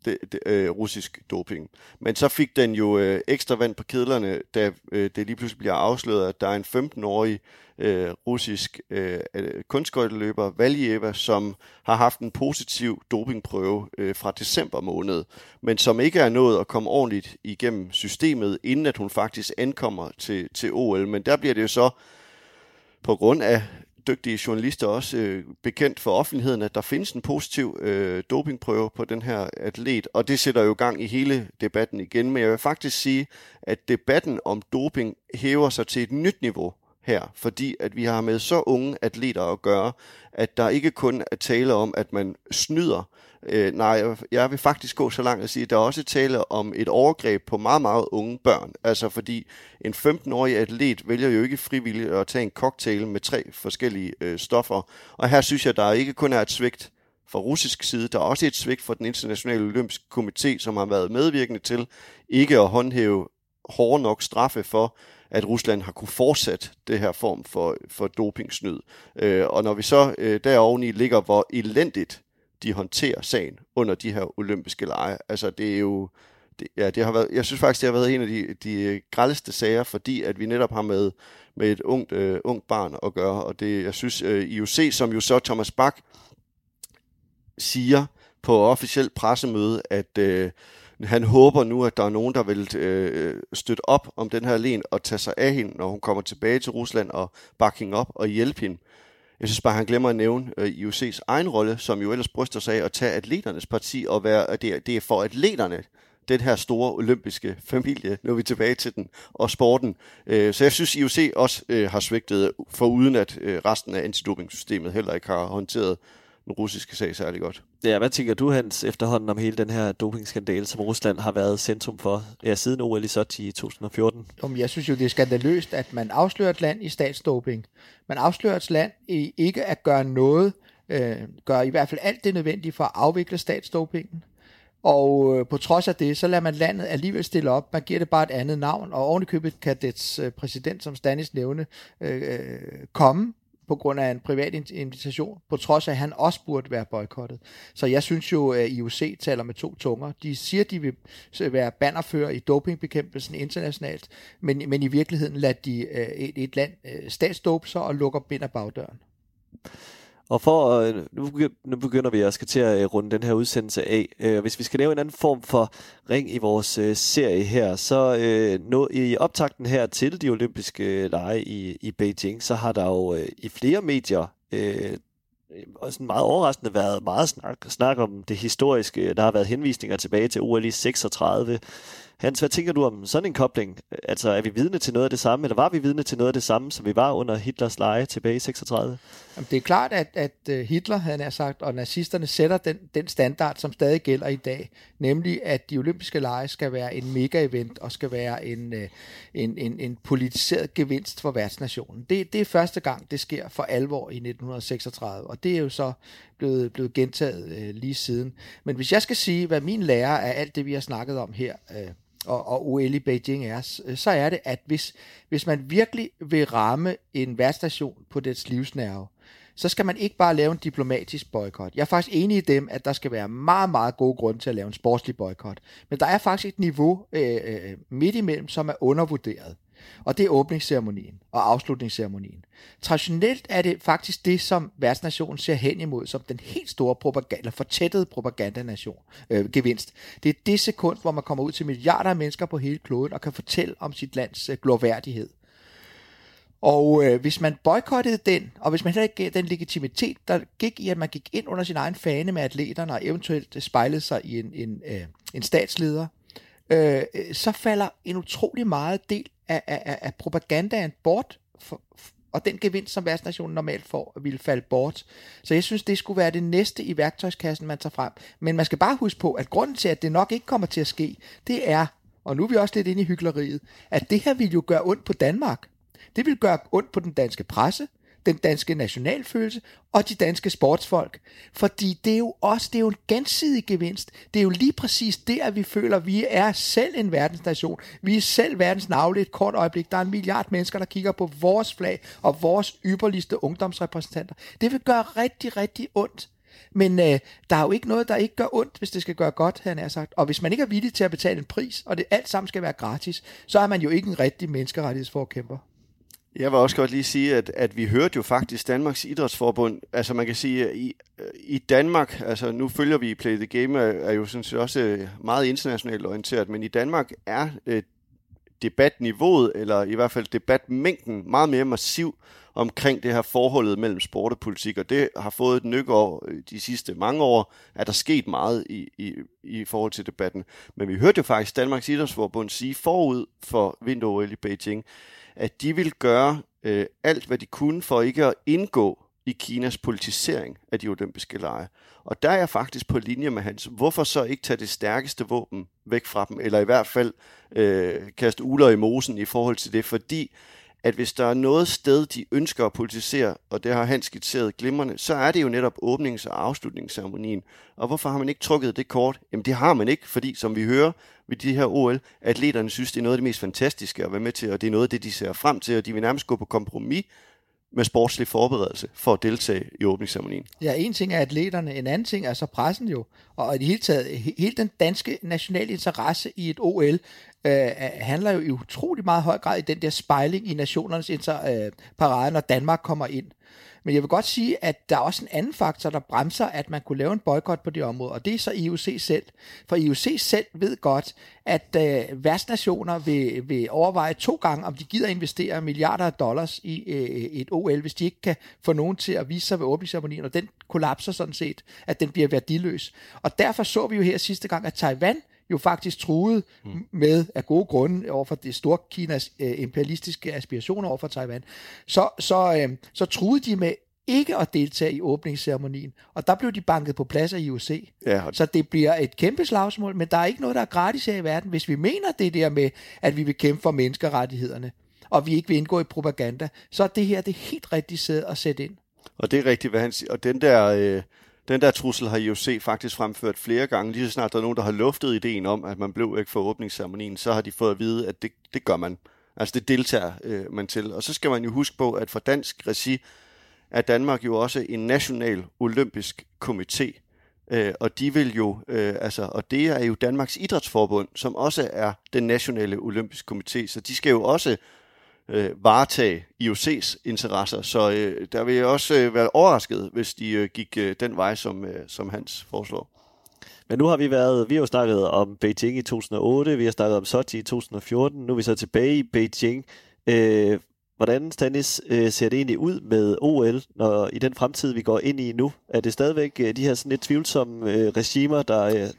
det, det, øh, russisk doping. Men så fik den jo øh, ekstra vand på kedlerne, da øh, det lige pludselig bliver afsløret, at der er en 15-årig øh, russisk øh, øh, kunstskøjteløber, Valjeva, som har haft en positiv dopingprøve øh, fra december måned, men som ikke er nået at komme ordentligt igennem systemet, inden at hun faktisk ankommer til, til OL. Men der bliver det jo så på grund af dygtige journalister også øh, bekendt for offentligheden, at der findes en positiv øh, dopingprøve på den her atlet, og det sætter jo gang i hele debatten igen. Men jeg vil faktisk sige, at debatten om doping hæver sig til et nyt niveau her, fordi at vi har med så unge atleter at gøre, at der ikke kun er tale om, at man snyder. Øh, nej, jeg vil faktisk gå så langt at sige, at der er også tale om et overgreb på meget, meget unge børn. Altså fordi en 15-årig atlet vælger jo ikke frivilligt at tage en cocktail med tre forskellige øh, stoffer. Og her synes jeg, der ikke kun er et svigt fra russisk side. Der er også et svigt fra den internationale olympiske komité, som har været medvirkende til ikke at håndhæve hårde nok straffe for, at Rusland har kunne fortsætte det her form for, for dopingsnyd. Øh, og når vi så øh, deroveni ligger, hvor elendigt de håndterer sagen under de her olympiske lege, altså det er jo, det, ja, det har været, jeg synes faktisk, det har været en af de, de øh, grældeste sager, fordi at vi netop har med, med et ungt, øh, ungt barn at gøre, og det, jeg synes, øh, IOC, som jo så Thomas Bach siger på officielt pressemøde, at øh, han håber nu, at der er nogen, der vil øh, støtte op om den her len og tage sig af hende, når hun kommer tilbage til Rusland og bakke hende op og hjælpe hende. Jeg synes bare, han glemmer at nævne øh, IOC's egen rolle, som jo ellers bryster sig af at tage atleternes parti og være, at det, er, det er for atleterne, den her store olympiske familie, nu er vi tilbage til den, og sporten. Øh, så jeg synes, IOC også øh, har svigtet, for uden at øh, resten af antidopingsystemet heller ikke har håndteret den russiske sag særlig godt. Ja, hvad tænker du, Hans, efterhånden om hele den her dopingskandale, som Rusland har været centrum for ja, siden OL i Sochi i 2014? Jamen, jeg synes jo, det er skandaløst, at man afslører et land i statsdoping. Man afslører et land i ikke at gøre noget, øh, gør i hvert fald alt det nødvendige for at afvikle statsdopingen. Og øh, på trods af det, så lader man landet alligevel stille op. Man giver det bare et andet navn, og ovenikøbet kan dets øh, præsident, som Stanis nævne, øh, øh komme på grund af en privat invitation, på trods af, at han også burde være boykottet. Så jeg synes jo, at IOC taler med to tunger. De siger, at de vil være bannerfører i dopingbekæmpelsen internationalt, men, men i virkeligheden lader de øh, et, et land øh, statsdope sig og lukker bind af bagdøren. Og for øh, nu, nu begynder vi at til at øh, runde den her udsendelse af. Øh, hvis vi skal lave en anden form for ring i vores serie her, så nå, i optakten her til de olympiske lege i, i Beijing, så har der jo i flere medier og sådan meget overraskende været meget snak, snak om det historiske. Der har været henvisninger tilbage til OL i 36. Hans, hvad tænker du om sådan en kobling? Altså, er vi vidne til noget af det samme, eller var vi vidne til noget af det samme, som vi var under Hitlers leje tilbage i 36? Jamen, det er klart, at, at øh, Hitler, Hitler, han sagt, og nazisterne sætter den, den standard, som stadig gælder i dag, nemlig at de olympiske lege skal være en mega-event og skal være en, øh, en, en, en politiseret gevinst for værtsnationen. Det, det er første gang, det sker for alvor i 1936, og det er jo så blevet, blevet gentaget øh, lige siden. Men hvis jeg skal sige, hvad min lærer af alt det, vi har snakket om her, øh, og, og OL i Beijing er, øh, så er det, at hvis, hvis man virkelig vil ramme en værtsstation på dets livsnerve, så skal man ikke bare lave en diplomatisk boykot. Jeg er faktisk enig i dem, at der skal være meget, meget gode grunde til at lave en sportslig boykot. Men der er faktisk et niveau øh, øh, øh midt imellem, som er undervurderet. Og det er åbningsceremonien og afslutningsceremonien. Traditionelt er det faktisk det, som værtsnationen ser hen imod som den helt store propaganda, fortættede propagandanation, øh, gevinst. Det er det sekund, hvor man kommer ud til milliarder af mennesker på hele kloden og kan fortælle om sit lands øh, glorværdighed. Og øh, hvis man boykottede den, og hvis man heller ikke gav den legitimitet, der gik i, at man gik ind under sin egen fane med atleterne og eventuelt øh, spejlede sig i en, en, øh, en statsleder, øh, øh så falder en utrolig meget del af, af, af propagandaen bort, for, og den gevinst, som værtsnationen normalt får, vil falde bort. Så jeg synes, det skulle være det næste i værktøjskassen, man tager frem. Men man skal bare huske på, at grunden til, at det nok ikke kommer til at ske, det er, og nu er vi også lidt inde i hyggeleriet, at det her vil jo gøre ondt på Danmark. Det vil gøre ondt på den danske presse, den danske nationalfølelse og de danske sportsfolk. Fordi det er jo også det er jo en gensidig gevinst. Det er jo lige præcis det, at vi føler, at vi er selv en verdensnation. Vi er selv verdens navle et kort øjeblik. Der er en milliard mennesker, der kigger på vores flag og vores ypperligste ungdomsrepræsentanter. Det vil gøre rigtig, rigtig ondt. Men øh, der er jo ikke noget, der ikke gør ondt, hvis det skal gøre godt, han sagt. Og hvis man ikke er villig til at betale en pris, og det alt sammen skal være gratis, så er man jo ikke en rigtig menneskerettighedsforkæmper. Jeg vil også godt lige sige, at, at vi hørte jo faktisk Danmarks Idrætsforbund, altså man kan sige, i, i Danmark, altså nu følger vi Play the Game, er, er jo sådan set også øh, meget internationalt orienteret, men i Danmark er øh, debatniveauet, eller i hvert fald debatmængden, meget mere massiv omkring det her forholdet mellem sport og politik, og det har fået et nykker over øh, de sidste mange år, at der sket meget i, i, i forhold til debatten. Men vi hørte jo faktisk Danmarks Idrætsforbund sige forud for vinter i Beijing, at de vil gøre øh, alt, hvad de kunne for ikke at indgå i Kinas politisering af de olympiske lege. Og der er jeg faktisk på linje med hans. Hvorfor så ikke tage det stærkeste våben væk fra dem, eller i hvert fald øh, kaste uler i mosen i forhold til det, fordi at hvis der er noget sted, de ønsker at politisere, og det har han skitseret glimrende, så er det jo netop åbnings- og afslutningsceremonien. Og hvorfor har man ikke trukket det kort? Jamen det har man ikke, fordi som vi hører ved de her OL, atleterne synes, det er noget af det mest fantastiske at være med til, og det er noget af det, de ser frem til, og de vil nærmest gå på kompromis med sportslig forberedelse for at deltage i åbningsceremonien. Ja, en ting er atleterne, en anden ting er så pressen jo, og i det hele taget, hele den danske nationale interesse i et OL Øh, øh, handler jo i utrolig meget høj grad i den der spejling i nationernes inter, øh, parade, når Danmark kommer ind. Men jeg vil godt sige, at der er også en anden faktor, der bremser, at man kunne lave en boykot på det område, og det er så IOC selv. For IOC selv ved godt, at øh, værtsnationer vil, vil overveje to gange, om de gider investere milliarder af dollars i øh, et OL, hvis de ikke kan få nogen til at vise sig ved åbningsceremonien, og den kollapser sådan set, at den bliver værdiløs. Og derfor så vi jo her sidste gang, at Taiwan jo faktisk truet mm. med af gode grunde overfor det store Kinas øh, imperialistiske aspirationer overfor Taiwan, så, så, øh, så truede de med ikke at deltage i åbningsceremonien, og der blev de banket på plads af IOC. Ja. Så det bliver et kæmpe slagsmål, men der er ikke noget, der er gratis her i verden, hvis vi mener det der med, at vi vil kæmpe for menneskerettighederne, og vi ikke vil indgå i propaganda, så er det her det helt rigtige sted at sætte ind. Og det er rigtigt, hvad han siger. Og den der... Øh den der trussel har IOC faktisk fremført flere gange. Lige så snart der er nogen, der har luftet ideen om, at man blev ikke for åbningsceremonien, så har de fået at vide, at det, det gør man. Altså det deltager øh, man til. Og så skal man jo huske på, at for dansk regi er Danmark jo også en national olympisk komité. Øh, og de vil jo, øh, altså, og det er jo Danmarks Idrætsforbund, som også er den nationale olympiske komité, så de skal jo også øh, varetage IOC's interesser. Så øh, der vil jeg også øh, være overrasket, hvis de øh, gik øh, den vej, som, øh, som Hans foreslår. Men nu har vi været, vi har jo snakket om Beijing i 2008, vi har snakket om Sochi i 2014, nu er vi så tilbage i Beijing. Øh, hvordan, Stanis, øh, ser det egentlig ud med OL, når i den fremtid, vi går ind i nu? Er det stadigvæk øh, de her sådan lidt tvivlsomme øh, regimer, der, øh,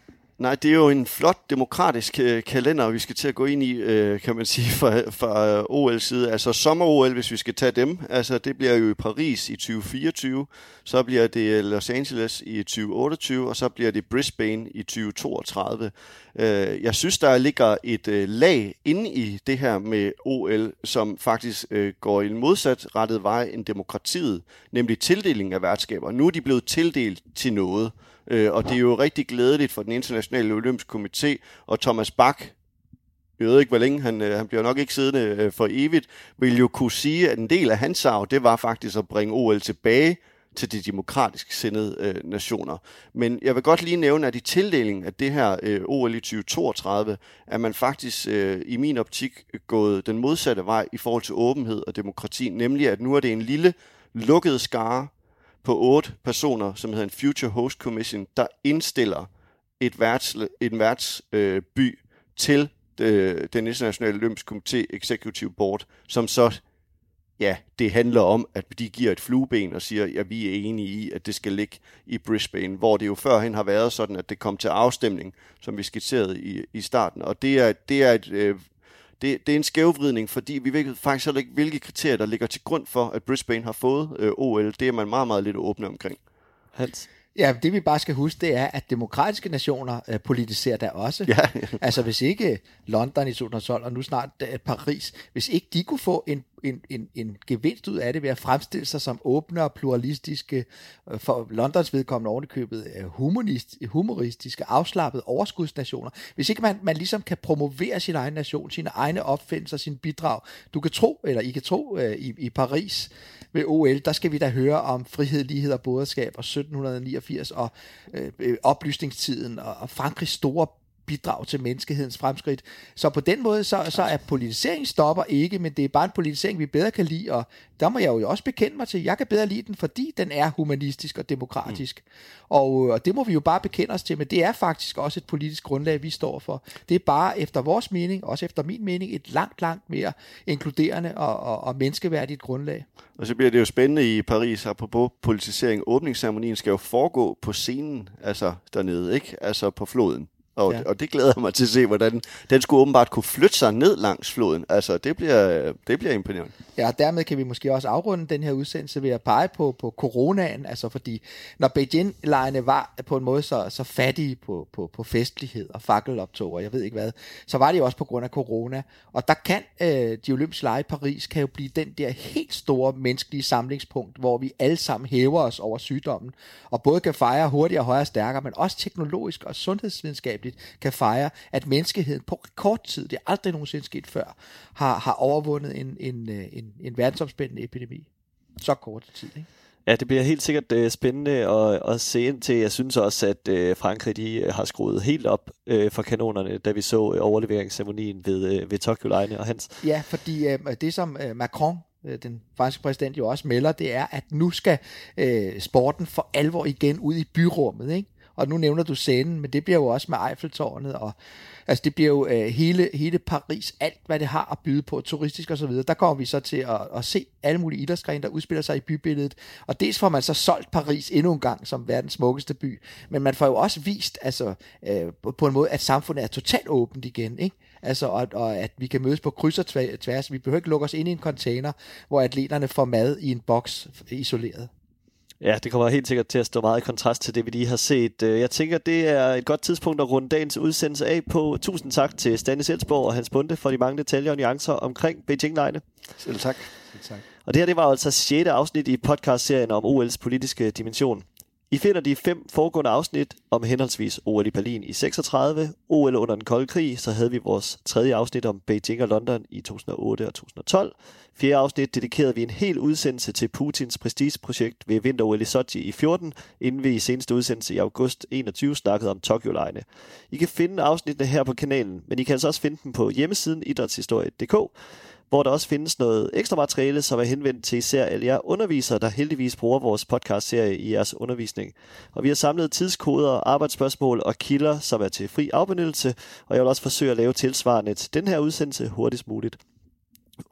Nej, det er jo en flot demokratisk øh, kalender, vi skal til at gå ind i, øh, kan man sige, fra, fra øh, OL side. Altså sommer-OL, hvis vi skal tage dem, altså det bliver jo i Paris i 2024, så bliver det øh, Los Angeles i 2028, og så bliver det Brisbane i 2032. Øh, jeg synes, der ligger et øh, lag inde i det her med OL, som faktisk øh, går i en modsat rettet vej end demokratiet, nemlig tildelingen af værtskaber. Nu er de blevet tildelt til noget. Øh, Øh, og det er jo rigtig glædeligt for den internationale olympiske komité, og Thomas Bach, jeg ved ikke, hvor længe, han, øh, han bliver nok ikke siddende øh, for evigt, vil jo kunne sige, at en del af hans arv, det var faktisk at bringe OL tilbage til de demokratisk sindede øh, nationer. Men jeg vil godt lige nævne, at i tildelingen af det her øh, OL i 2032, er man faktisk øh, i min optik gået den modsatte vej i forhold til åbenhed og demokrati, nemlig at nu er det en lille lukket skare på otte personer, som hedder en Future Host Commission, der indstiller et værts, en værtsby øh, by til øh, den internationale olympiske komité Executive Board, som så ja, det handler om, at de giver et flueben og siger, at vi er enige i, at det skal ligge i Brisbane, hvor det jo førhen har været sådan, at det kom til afstemning, som vi skitserede i, i starten. Og det er, det er et... Øh, det, det er en skævvridning, fordi vi ved faktisk heller ikke, hvilke kriterier, der ligger til grund for, at Brisbane har fået øh, OL. Det er man meget, meget lidt åbne omkring. Hans? Ja, det vi bare skal huske, det er, at demokratiske nationer øh, politiserer der også. Ja. altså hvis ikke London i 2012, og nu snart øh, Paris, hvis ikke de kunne få en, en, en, en gevinst ud af det ved at fremstille sig som åbne og pluralistiske, øh, for Londons vedkommende ovenikøbet øh, humanist, humoristiske, afslappede overskudsnationer. Hvis ikke man, man ligesom kan promovere sin egen nation, sine egne opfindelser, sin bidrag. Du kan tro, eller I kan tro øh, i, i Paris ved OL, der skal vi da høre om frihed, lighed og broderskab og 1789 og øh, oplysningstiden og, og Frankrigs store bidrag til menneskehedens fremskridt. Så på den måde, så, så er politisering stopper ikke, men det er bare en politisering, vi bedre kan lide, og der må jeg jo også bekende mig til. Jeg kan bedre lide den, fordi den er humanistisk og demokratisk. Mm. Og, og det må vi jo bare bekende os til, men det er faktisk også et politisk grundlag, vi står for. Det er bare efter vores mening, også efter min mening, et langt, langt mere inkluderende og, og, og menneskeværdigt grundlag. Og så bliver det jo spændende i Paris, apropos politisering. Åbningsceremonien skal jo foregå på scenen, altså dernede, ikke? Altså på floden. Og, ja. og det glæder jeg mig til at se, hvordan den skulle åbenbart kunne flytte sig ned langs floden. Altså, det bliver, det bliver imponerende. Ja, og dermed kan vi måske også afrunde den her udsendelse ved at pege på, på coronaen. Altså, fordi når Beijing-lejene var på en måde så, så fattige på, på, på festlighed og fakkeloptog, og jeg ved ikke hvad, så var det jo også på grund af corona. Og der kan øh, de olympiske lege i Paris kan jo blive den der helt store menneskelige samlingspunkt, hvor vi alle sammen hæver os over sygdommen, og både kan fejre hurtigere, højere stærkere, men også teknologisk og sundhedsvidenskabeligt videnskabeligt kan fejre, at menneskeheden på kort tid, det er aldrig nogensinde sket før, har, har overvundet en, en, øh, en, en verdensomspændende epidemi. Så kort tid, ikke? Ja, det bliver helt sikkert uh, spændende at, at se ind til. Jeg synes også, at uh, Frankrig de, uh, har skruet helt op uh, for kanonerne, da vi så uh, overleveringsceremonien ved, uh, ved Tokyo Line og Hans. Ja, fordi uh, det som uh, Macron den franske præsident jo også melder, det er, at nu skal uh, sporten for alvor igen ud i byrummet, ikke? Og nu nævner du scenen, men det bliver jo også med Eiffeltårnet, og altså det bliver jo øh, hele, hele Paris, alt hvad det har at byde på, turistisk og så videre, der kommer vi så til at, at se alle mulige idrætsgrene, der udspiller sig i bybilledet, og dels får man så solgt Paris endnu en gang som verdens smukkeste by, men man får jo også vist, altså øh, på en måde, at samfundet er totalt åbent igen, ikke? Altså, og, og at vi kan mødes på kryds og tværs. Vi behøver ikke lukke os ind i en container, hvor atleterne får mad i en boks isoleret. Ja, det kommer helt sikkert til at stå meget i kontrast til det, vi lige har set. Øh, jeg tænker, det er et godt tidspunkt at runde dagens udsendelse af på. Tusind tak til Stanis Elsborg og Hans Bunde for de mange detaljer og nuancer omkring Beijing-lejene. Selv tak. Selv tak. Og det her, det var altså 6. afsnit i podcastserien om OL's politiske dimension. I finder de fem foregående afsnit om henholdsvis OL i Berlin i 36, OL under den kolde krig, så havde vi vores tredje afsnit om Beijing og London i 2008 og 2012. Fjerde afsnit dedikerede vi en hel udsendelse til Putins prestigeprojekt ved vinter-OL i Sochi i 14, inden vi i seneste udsendelse i august 21 snakkede om Tokyo-lejene. I kan finde afsnittene her på kanalen, men I kan altså også finde dem på hjemmesiden idrætshistorie.dk hvor der også findes noget ekstra materiale, som er henvendt til især alle jer undervisere, der heldigvis bruger vores podcast-serie i jeres undervisning. Og vi har samlet tidskoder, arbejdsspørgsmål og kilder, som er til fri afbenyttelse, og jeg vil også forsøge at lave tilsvarende til den her udsendelse hurtigst muligt.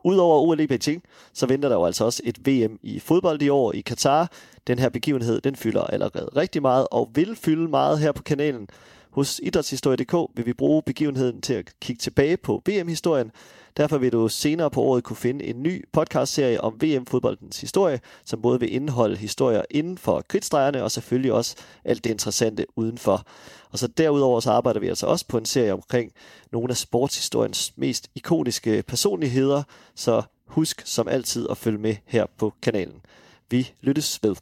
Udover OL i Beijing, så venter der jo altså også et VM i fodbold i år i Katar. Den her begivenhed, den fylder allerede rigtig meget og vil fylde meget her på kanalen. Hos Idrætshistorie.dk vil vi bruge begivenheden til at kigge tilbage på VM-historien, Derfor vil du senere på året kunne finde en ny podcastserie om VM-fodboldens historie, som både vil indeholde historier inden for kritstregerne og selvfølgelig også alt det interessante udenfor. Og så derudover så arbejder vi altså også på en serie omkring nogle af sportshistoriens mest ikoniske personligheder, så husk som altid at følge med her på kanalen. Vi lyttes ved.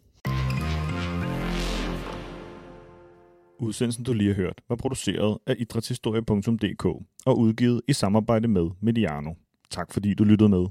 Udsendelsen, du lige har hørt, var produceret af idrætshistorie.dk og udgivet i samarbejde med Mediano. Tak fordi du lyttede med.